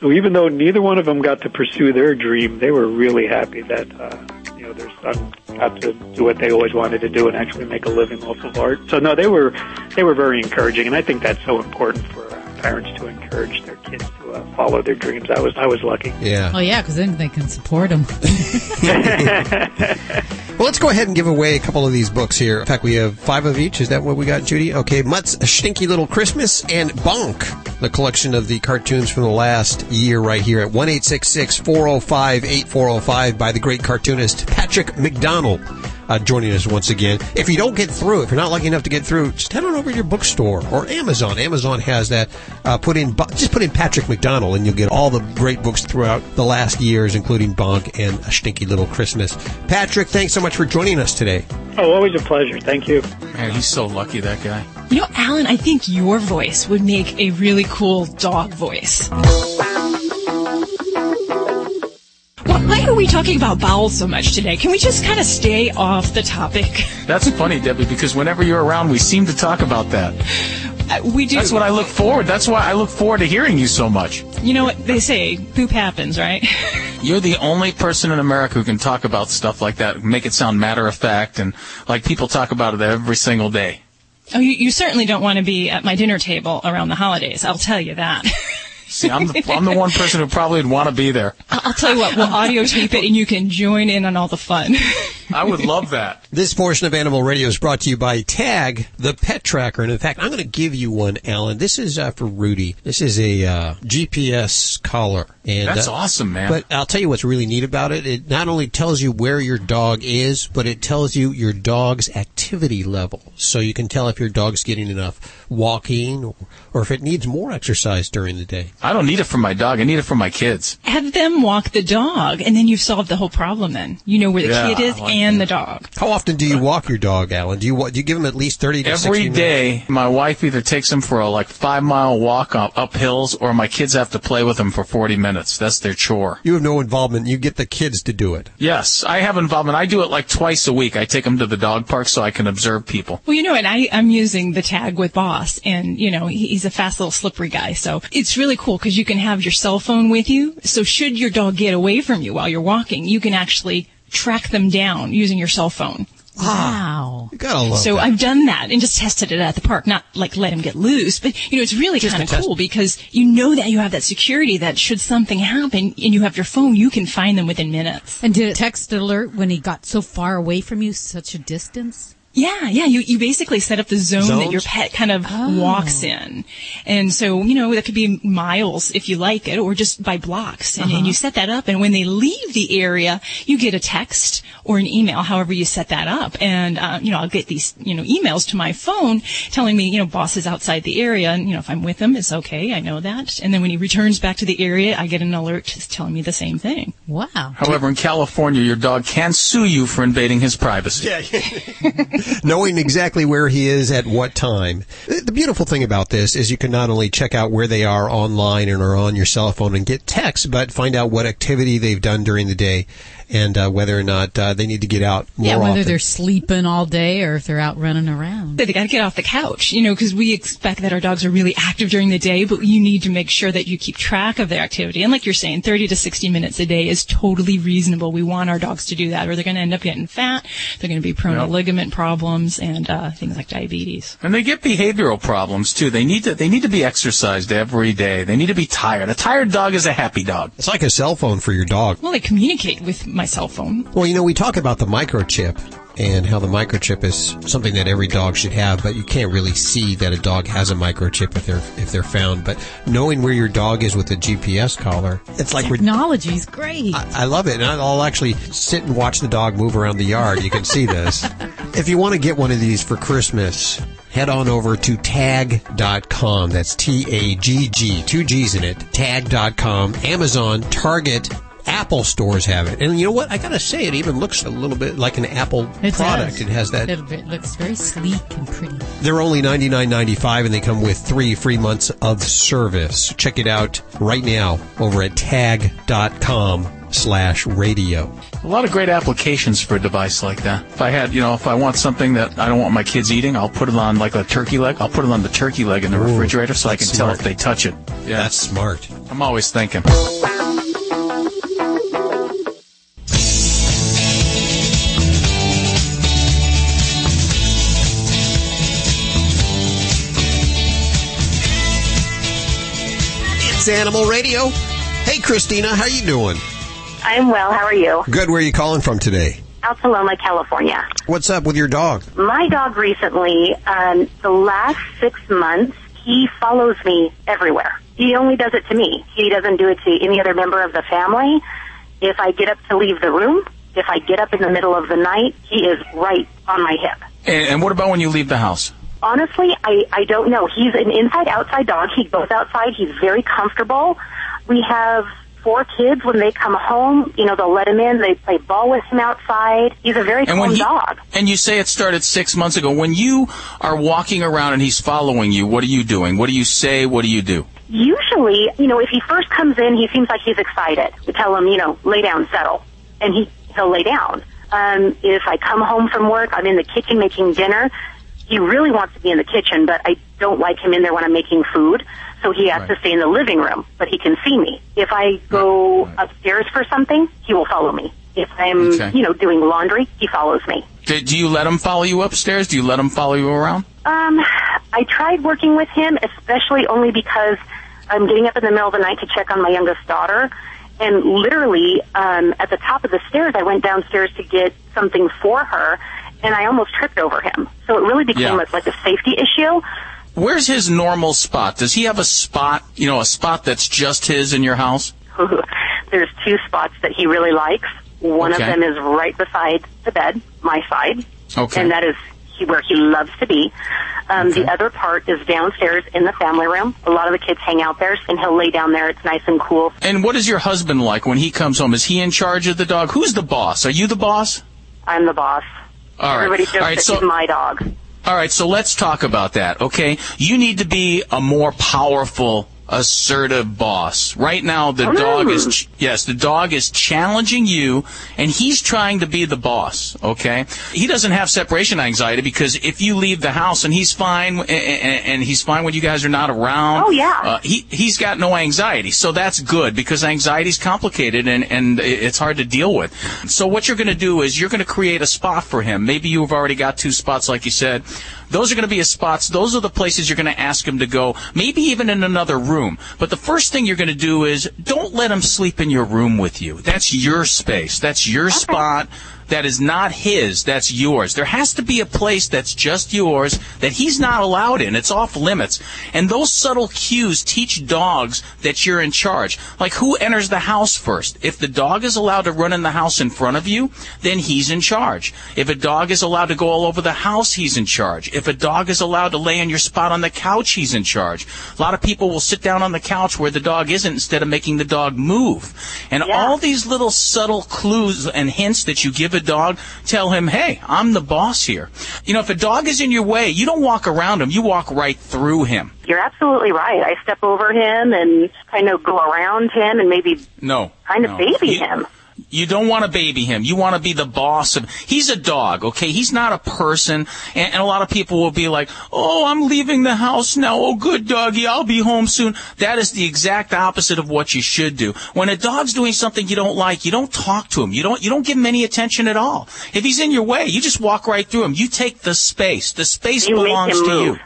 So even though neither one of them got to pursue their dream, they were really happy that uh, you know their son got to do what they always wanted to do and actually make a living off of art. So no, they were they were very encouraging, and I think that's so important for uh, parents to encourage their kids to uh, follow their dreams. I was I was lucky. Yeah. Oh yeah, because then they can support them. Well, let's go ahead and give away a couple of these books here. In fact, we have five of each. Is that what we got, Judy? Okay, Mutt's Stinky Little Christmas and Bonk, the collection of the cartoons from the last year right here at 1 405 8405 by the great cartoonist Patrick McDonnell. Uh, joining us once again. If you don't get through, if you're not lucky enough to get through, just head on over to your bookstore or Amazon. Amazon has that. Uh, put in, just put in Patrick McDonnell and you'll get all the great books throughout the last years, including Bonk and A Stinky Little Christmas. Patrick, thanks so much for joining us today. Oh, always a pleasure. Thank you. Man, he's so lucky, that guy. You know, Alan, I think your voice would make a really cool dog voice. Why are we talking about bowels so much today? Can we just kind of stay off the topic? That's funny, Debbie, because whenever you're around, we seem to talk about that. Uh, we do. That's what I look forward. That's why I look forward to hearing you so much. You know what they say? Poop happens, right? You're the only person in America who can talk about stuff like that, make it sound matter of fact, and like people talk about it every single day. Oh, you, you certainly don't want to be at my dinner table around the holidays. I'll tell you that. See, I'm the, I'm the one person who probably would want to be there. I'll I'll tell you what. We'll audio tape it, and you can join in on all the fun. I would love that. This portion of Animal Radio is brought to you by Tagg, the pet tracker. And in fact, I'm going to give you one, Alan. This is uh, for Rudy. This is a uh, GPS collar. And, That's uh, awesome, man. But I'll tell you what's really neat about it. It not only tells you where your dog is, but it tells you your dog's activity level. So you can tell if your dog's getting enough walking or, or if it needs more exercise during the day. I don't need it for my dog. I need it for my kids. Have them walk the dog, and then you've solved the whole problem. Then you know where the Yeah, kid is like and the dog. How often do you walk your dog, Alan? Do you do you give him at least 30 to 60 Every minutes? my wife either takes him for a like five mile walk up, up hills, or my kids have to play with him for 40 minutes. That's their chore. You have no involvement. You get the kids to do it. Yes, I have involvement. I do it like twice a week. I take them to the dog park so I can observe people. Well, you know, and I, I'm using the Tagg with Boss, and you know, he's a fast little slippery guy, so it's really cool because you can have your cell phone with you. So should your dog get away from you while you're walking, you can actually track them down using your cell phone. Wow. You gotta love so that. I've done that and just tested it at the park, not like let him get loose, but you know, it's really kind of cool because you know that you have that security that should something happen and you have your phone, you can find them within minutes. And did it text alert when he got so far away from you, such a distance? Yeah, yeah. You you basically set up the zone that your pet kind of Oh. walks in, and so you know that could be miles if you like it, or just by blocks. And, Uh-huh. and you set that up, and when they leave the area, you get a text or an email, however you set that up. And uh, you know I'll get these you know emails to my phone telling me you know boss is outside the area, and you know if I'm with him, it's okay. I know that. And then when he returns back to the area, I get an alert telling me the same thing. Wow. However, in California, your dog can sue you for invading his privacy. knowing exactly where he is at what time. The beautiful thing about this is you can not only check out where they are online and or on your cell phone and get texts, but find out what activity they've done during the day and uh, whether or not uh, they need to get out more yeah, whether often. they're sleeping all day or if they're out running around. They got to get off the couch, you know, because we expect that our dogs are really active during the day, but you need to make sure that you keep track of their activity. And like you're saying, 30 to 60 minutes a day is totally reasonable. We want our dogs to do that, or they're going to end up getting fat. They're going to be prone Yep. to ligament problems and uh, things like diabetes. And they get behavioral problems too. They need to they need to be exercised every day. They need to be tired. A tired dog is a happy dog. It's like a cell phone for your dog. Well, they communicate with my cell phone. Well, you know, we talk about the microchip and how the microchip is something that every dog should have, but you can't really see that a dog has a microchip if they're if they're found. But knowing where your dog is with a GPS collar, it's like Technology's great. I love it. And I'll actually sit and watch the dog move around the yard. You can see this. if you want to get one of these for Christmas, head on over to tagg.com. That's T-A-G-G, two G's in it, tagg.com. Amazon, Target, Apple stores have it. And you know what? I gotta say, it even looks a little bit like an Apple It product. does. It has that. It, it looks very sleek and pretty. They're only ninety nine ninety five, and they come with three free months of service. Check it out right now over at tagg.com slash radio. A lot of great applications for a device like that. If I had, you know, if I want something that I don't want my kids eating, I'll put it on like a turkey leg. I'll put it on the turkey leg in the Ooh, refrigerator so I can that's tell if they touch it. Yeah, That's smart. I'm always thinking. It's Animal Radio. Hey, Christina, how you doing? I'm well. How are you? Good. Where are you calling from today? Alta Loma, California. What's up with your dog? My dog recently, um, the last six months, he follows me everywhere. He only does it to me. He doesn't do it to any other member of the family. If I get up to leave the room, if I get up in the middle of the night, he is right on my hip. And, and what about when you leave the house? Honestly, I, I don't know. He's an inside outside dog. He goes outside. He's very comfortable. We have four kids. When they come home, you know, they'll let him in. They play ball with him outside. He's a very And calm he, dog. and you say it started six months ago. When you are walking around and he's following you, what are you doing? What do you say? What do you do? Usually, you know, if he first comes in, he seems like he's excited. We tell him, you know, lay down, settle, and he he'll lay down. Um, if I come home from work, I'm in the kitchen making dinner. He really wants to be in the kitchen, but I don't like him in there when I'm making food. So he has to stay in the living room, but he can see me. If I go upstairs for something, he will follow me. If I'm, Okay. you know, doing laundry, he follows me. Do, do you let him follow you upstairs? Do you let him follow you around? Um, I tried working with him, especially only because I'm getting up in the middle of the night to check on my youngest daughter. And literally, um, at the top of the stairs, I went downstairs to get something for her, and I almost tripped over him. So it really became Yeah. like a safety issue. Where's his normal spot? Does he have a spot, you know, a spot that's just his in your house? There's two spots that he really likes. One Okay. of them is right beside the bed, my side, Okay. and that is he, where he loves to be. Um, The other part is downstairs in the family room. A lot of the kids hang out there, and he'll lay down there. It's nice and cool. And what is your husband like when he comes home? Is he in charge of the dog? Who's the boss? Are you the boss? I'm the boss. All right. Everybody jokes All right. that So, he's my dog. all right. So let's talk about that. Okay. You need to be a more powerful, assertive boss. Right now, the dog is ch- yes, the dog is challenging you, and he's trying to be the boss. Okay. He doesn't have separation anxiety because if you leave the house and he's fine, and, and he's fine when you guys are not around. Oh, yeah. Uh, he he's got no anxiety, so that's good because anxiety is complicated and and it's hard to deal with. So what you're going to do is you're going to create a spot for him. Maybe you've already got two spots, like you said. Those are going to be his spots. Those are the places you're going to ask him to go. Maybe even in another room. But the first thing you're going to do is don't let them sleep in your room with you. That's your space. That's your spot. That is not his, that's yours. There has to be a place that's just yours that he's not allowed in. It's off limits. And those subtle cues teach dogs that you're in charge. Like who enters the house first? If the dog is allowed to run in the house in front of you, then he's in charge. If a dog is allowed to go all over the house, he's in charge. If a dog is allowed to lay in your spot on the couch, he's in charge. A lot of people will sit down on the couch where the dog isn't instead of making the dog move. And all these little subtle clues and hints that you give a dog tell him, hey, I'm the boss here. You know, if a dog is in your way, you don't walk around him, you walk right through him. You're absolutely right. I step over him and kind of go around him and maybe No. kind of no. baby You- him. You don't want to baby him. You want to be the boss of. He's a dog, okay? He's not a person. And, and a lot of people will be like, "Oh, I'm leaving the house now. Oh, good doggy, I'll be home soon." That is the exact opposite of what you should do. When a dog's doing something you don't like, you don't talk to him. You don't. You don't give him any attention at all. If he's in your way, you just walk right through him. You take the space. The space You belongs to move. you.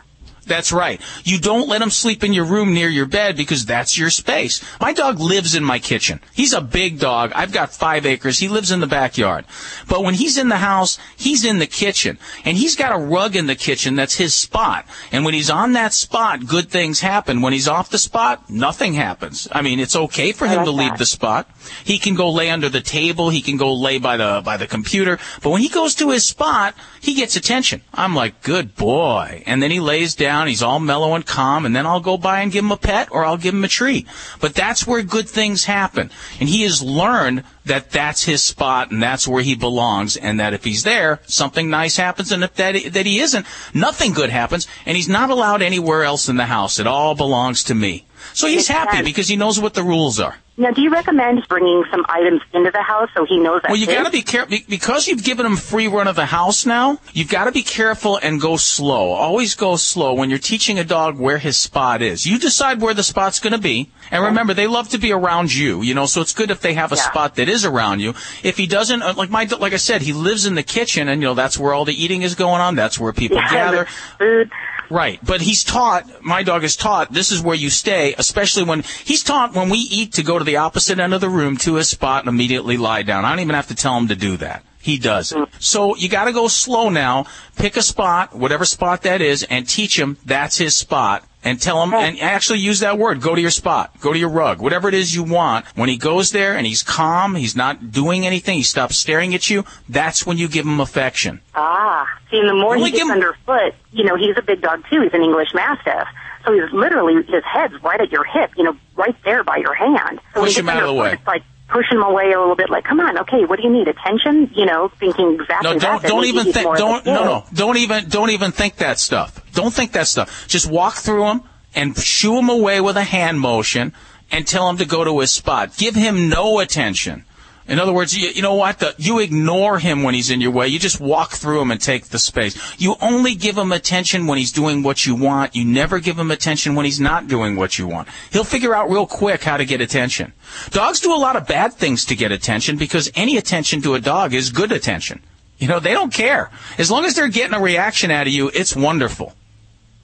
That's right. You don't let him sleep in your room near your bed because that's your space. My dog lives in my kitchen. He's a big dog. I've got five acres. He lives in the backyard. But when he's in the house, he's in the kitchen. And he's got a rug in the kitchen that's his spot. And when he's on that spot, good things happen. When he's off the spot, nothing happens. I mean, it's okay for him to leave the spot. He can go lay under the table. He can go lay by the, by the computer. But when he goes to his spot, he gets attention. I'm like, good boy. And then he lays down. He's all mellow and calm. And then I'll go by and give him a pet or I'll give him a treat. But that's where good things happen. And he has learned that that's his spot and that's where he belongs. And that if he's there, something nice happens. And if that, that he isn't, nothing good happens. And he's not allowed anywhere else in the house. It all belongs to me. So he's happy because he knows what the rules are. Now, do you recommend bringing some items into the house so he knows that? Well, you got to be careful because you've given him free run of the house now. You've got to be careful and go slow. Always go slow when you're teaching a dog where his spot is. You decide where the spot's going to be, and remember they love to be around you. You know, so it's good if they have a spot that is around you. If he doesn't, uh, like my, like I said, he lives in the kitchen, and you know that's where all the eating is going on. That's where people Yeah, gather. Food. Right, but he's taught. My dog is taught. This is where you stay, especially when he's taught when we eat to go to the opposite end of the room to his spot and immediately lie down. I don't even have to tell him to do that. He does it. So you got to go slow now. Pick a spot, whatever spot that is, and teach him that's his spot. And tell him, and actually use that word. Go to your spot. Go to your rug. Whatever it is you want. When he goes there and he's calm, he's not doing anything, he stops staring at you, that's when you give him affection. Ah, see, and the more he gets him- underfoot, you know, he's a big dog too. He's an English Mastiff. So he's literally, his head's right at your hip, you know, right there by your hand. So Push him out of the way. It's like pushing him away a little bit, like, come on, okay, what do you need? Attention? You know, thinking exactly No, don't that don't even think don't no no don't even don't even think that stuff. Don't think that stuff. Just walk through him and shoo him away with a hand motion and tell him to go to his spot. Give him no attention. In other words, you, you know what? The, you ignore him when he's in your way. You just walk through him and take the space. You only give him attention when he's doing what you want. You never give him attention when he's not doing what you want. He'll figure out real quick how to get attention. Dogs do a lot of bad things to get attention because any attention to a dog is good attention. You know, they don't care. As long as they're getting a reaction out of you, it's wonderful.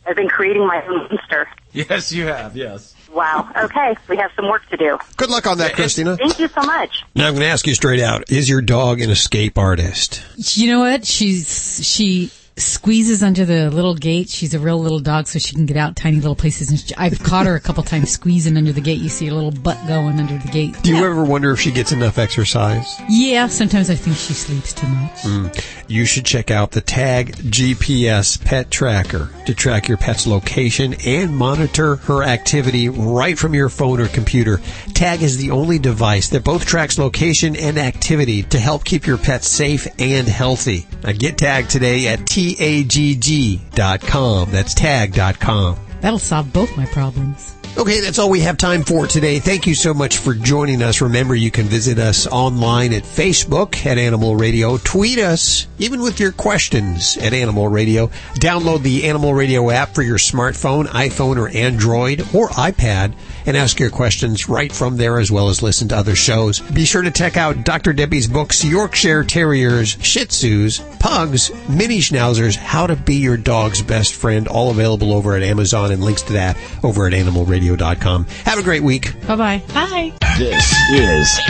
I've been creating my own monster. Yes, you have. Yes. Wow. Okay, we have some work to do. Good luck on that, Christina. Thank you so much. Now I'm going to ask you straight out: Is your dog an escape artist? You know what? She's she squeezes under the little gate. She's a real little dog, so she can get out tiny little places. And she, I've caught her a couple times squeezing under the gate. You see her little butt going under the gate. Do you ever wonder if she gets enough exercise? Yeah, sometimes I think she sleeps too much. Mm. You should check out the Tagg GPS Pet Tracker to track your pet's location and monitor her activity right from your phone or computer. Tagg is the only device that both tracks location and activity to help keep your pet safe and healthy. Now get Tagg today at tagg.com. That's tagg.com. That'll solve both my problems. Okay, that's all we have time for today. Thank you so much for joining us. Remember, you can visit us online at Facebook at Animal Radio. Tweet us, even with your questions at Animal Radio. Download the Animal Radio app for your smartphone, iPhone, or Android, or iPad, and ask your questions right from there as well as listen to other shows. Be sure to check out Dr. Debbie's books, Yorkshire Terriers, Shih Tzus, Pugs, Mini Schnauzers, How to Be Your Dog's Best Friend, all available over at Amazon and links to that over at animalradio.com. Have a great week. Bye bye. Bye. This is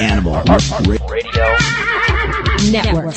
Animal Radio Network.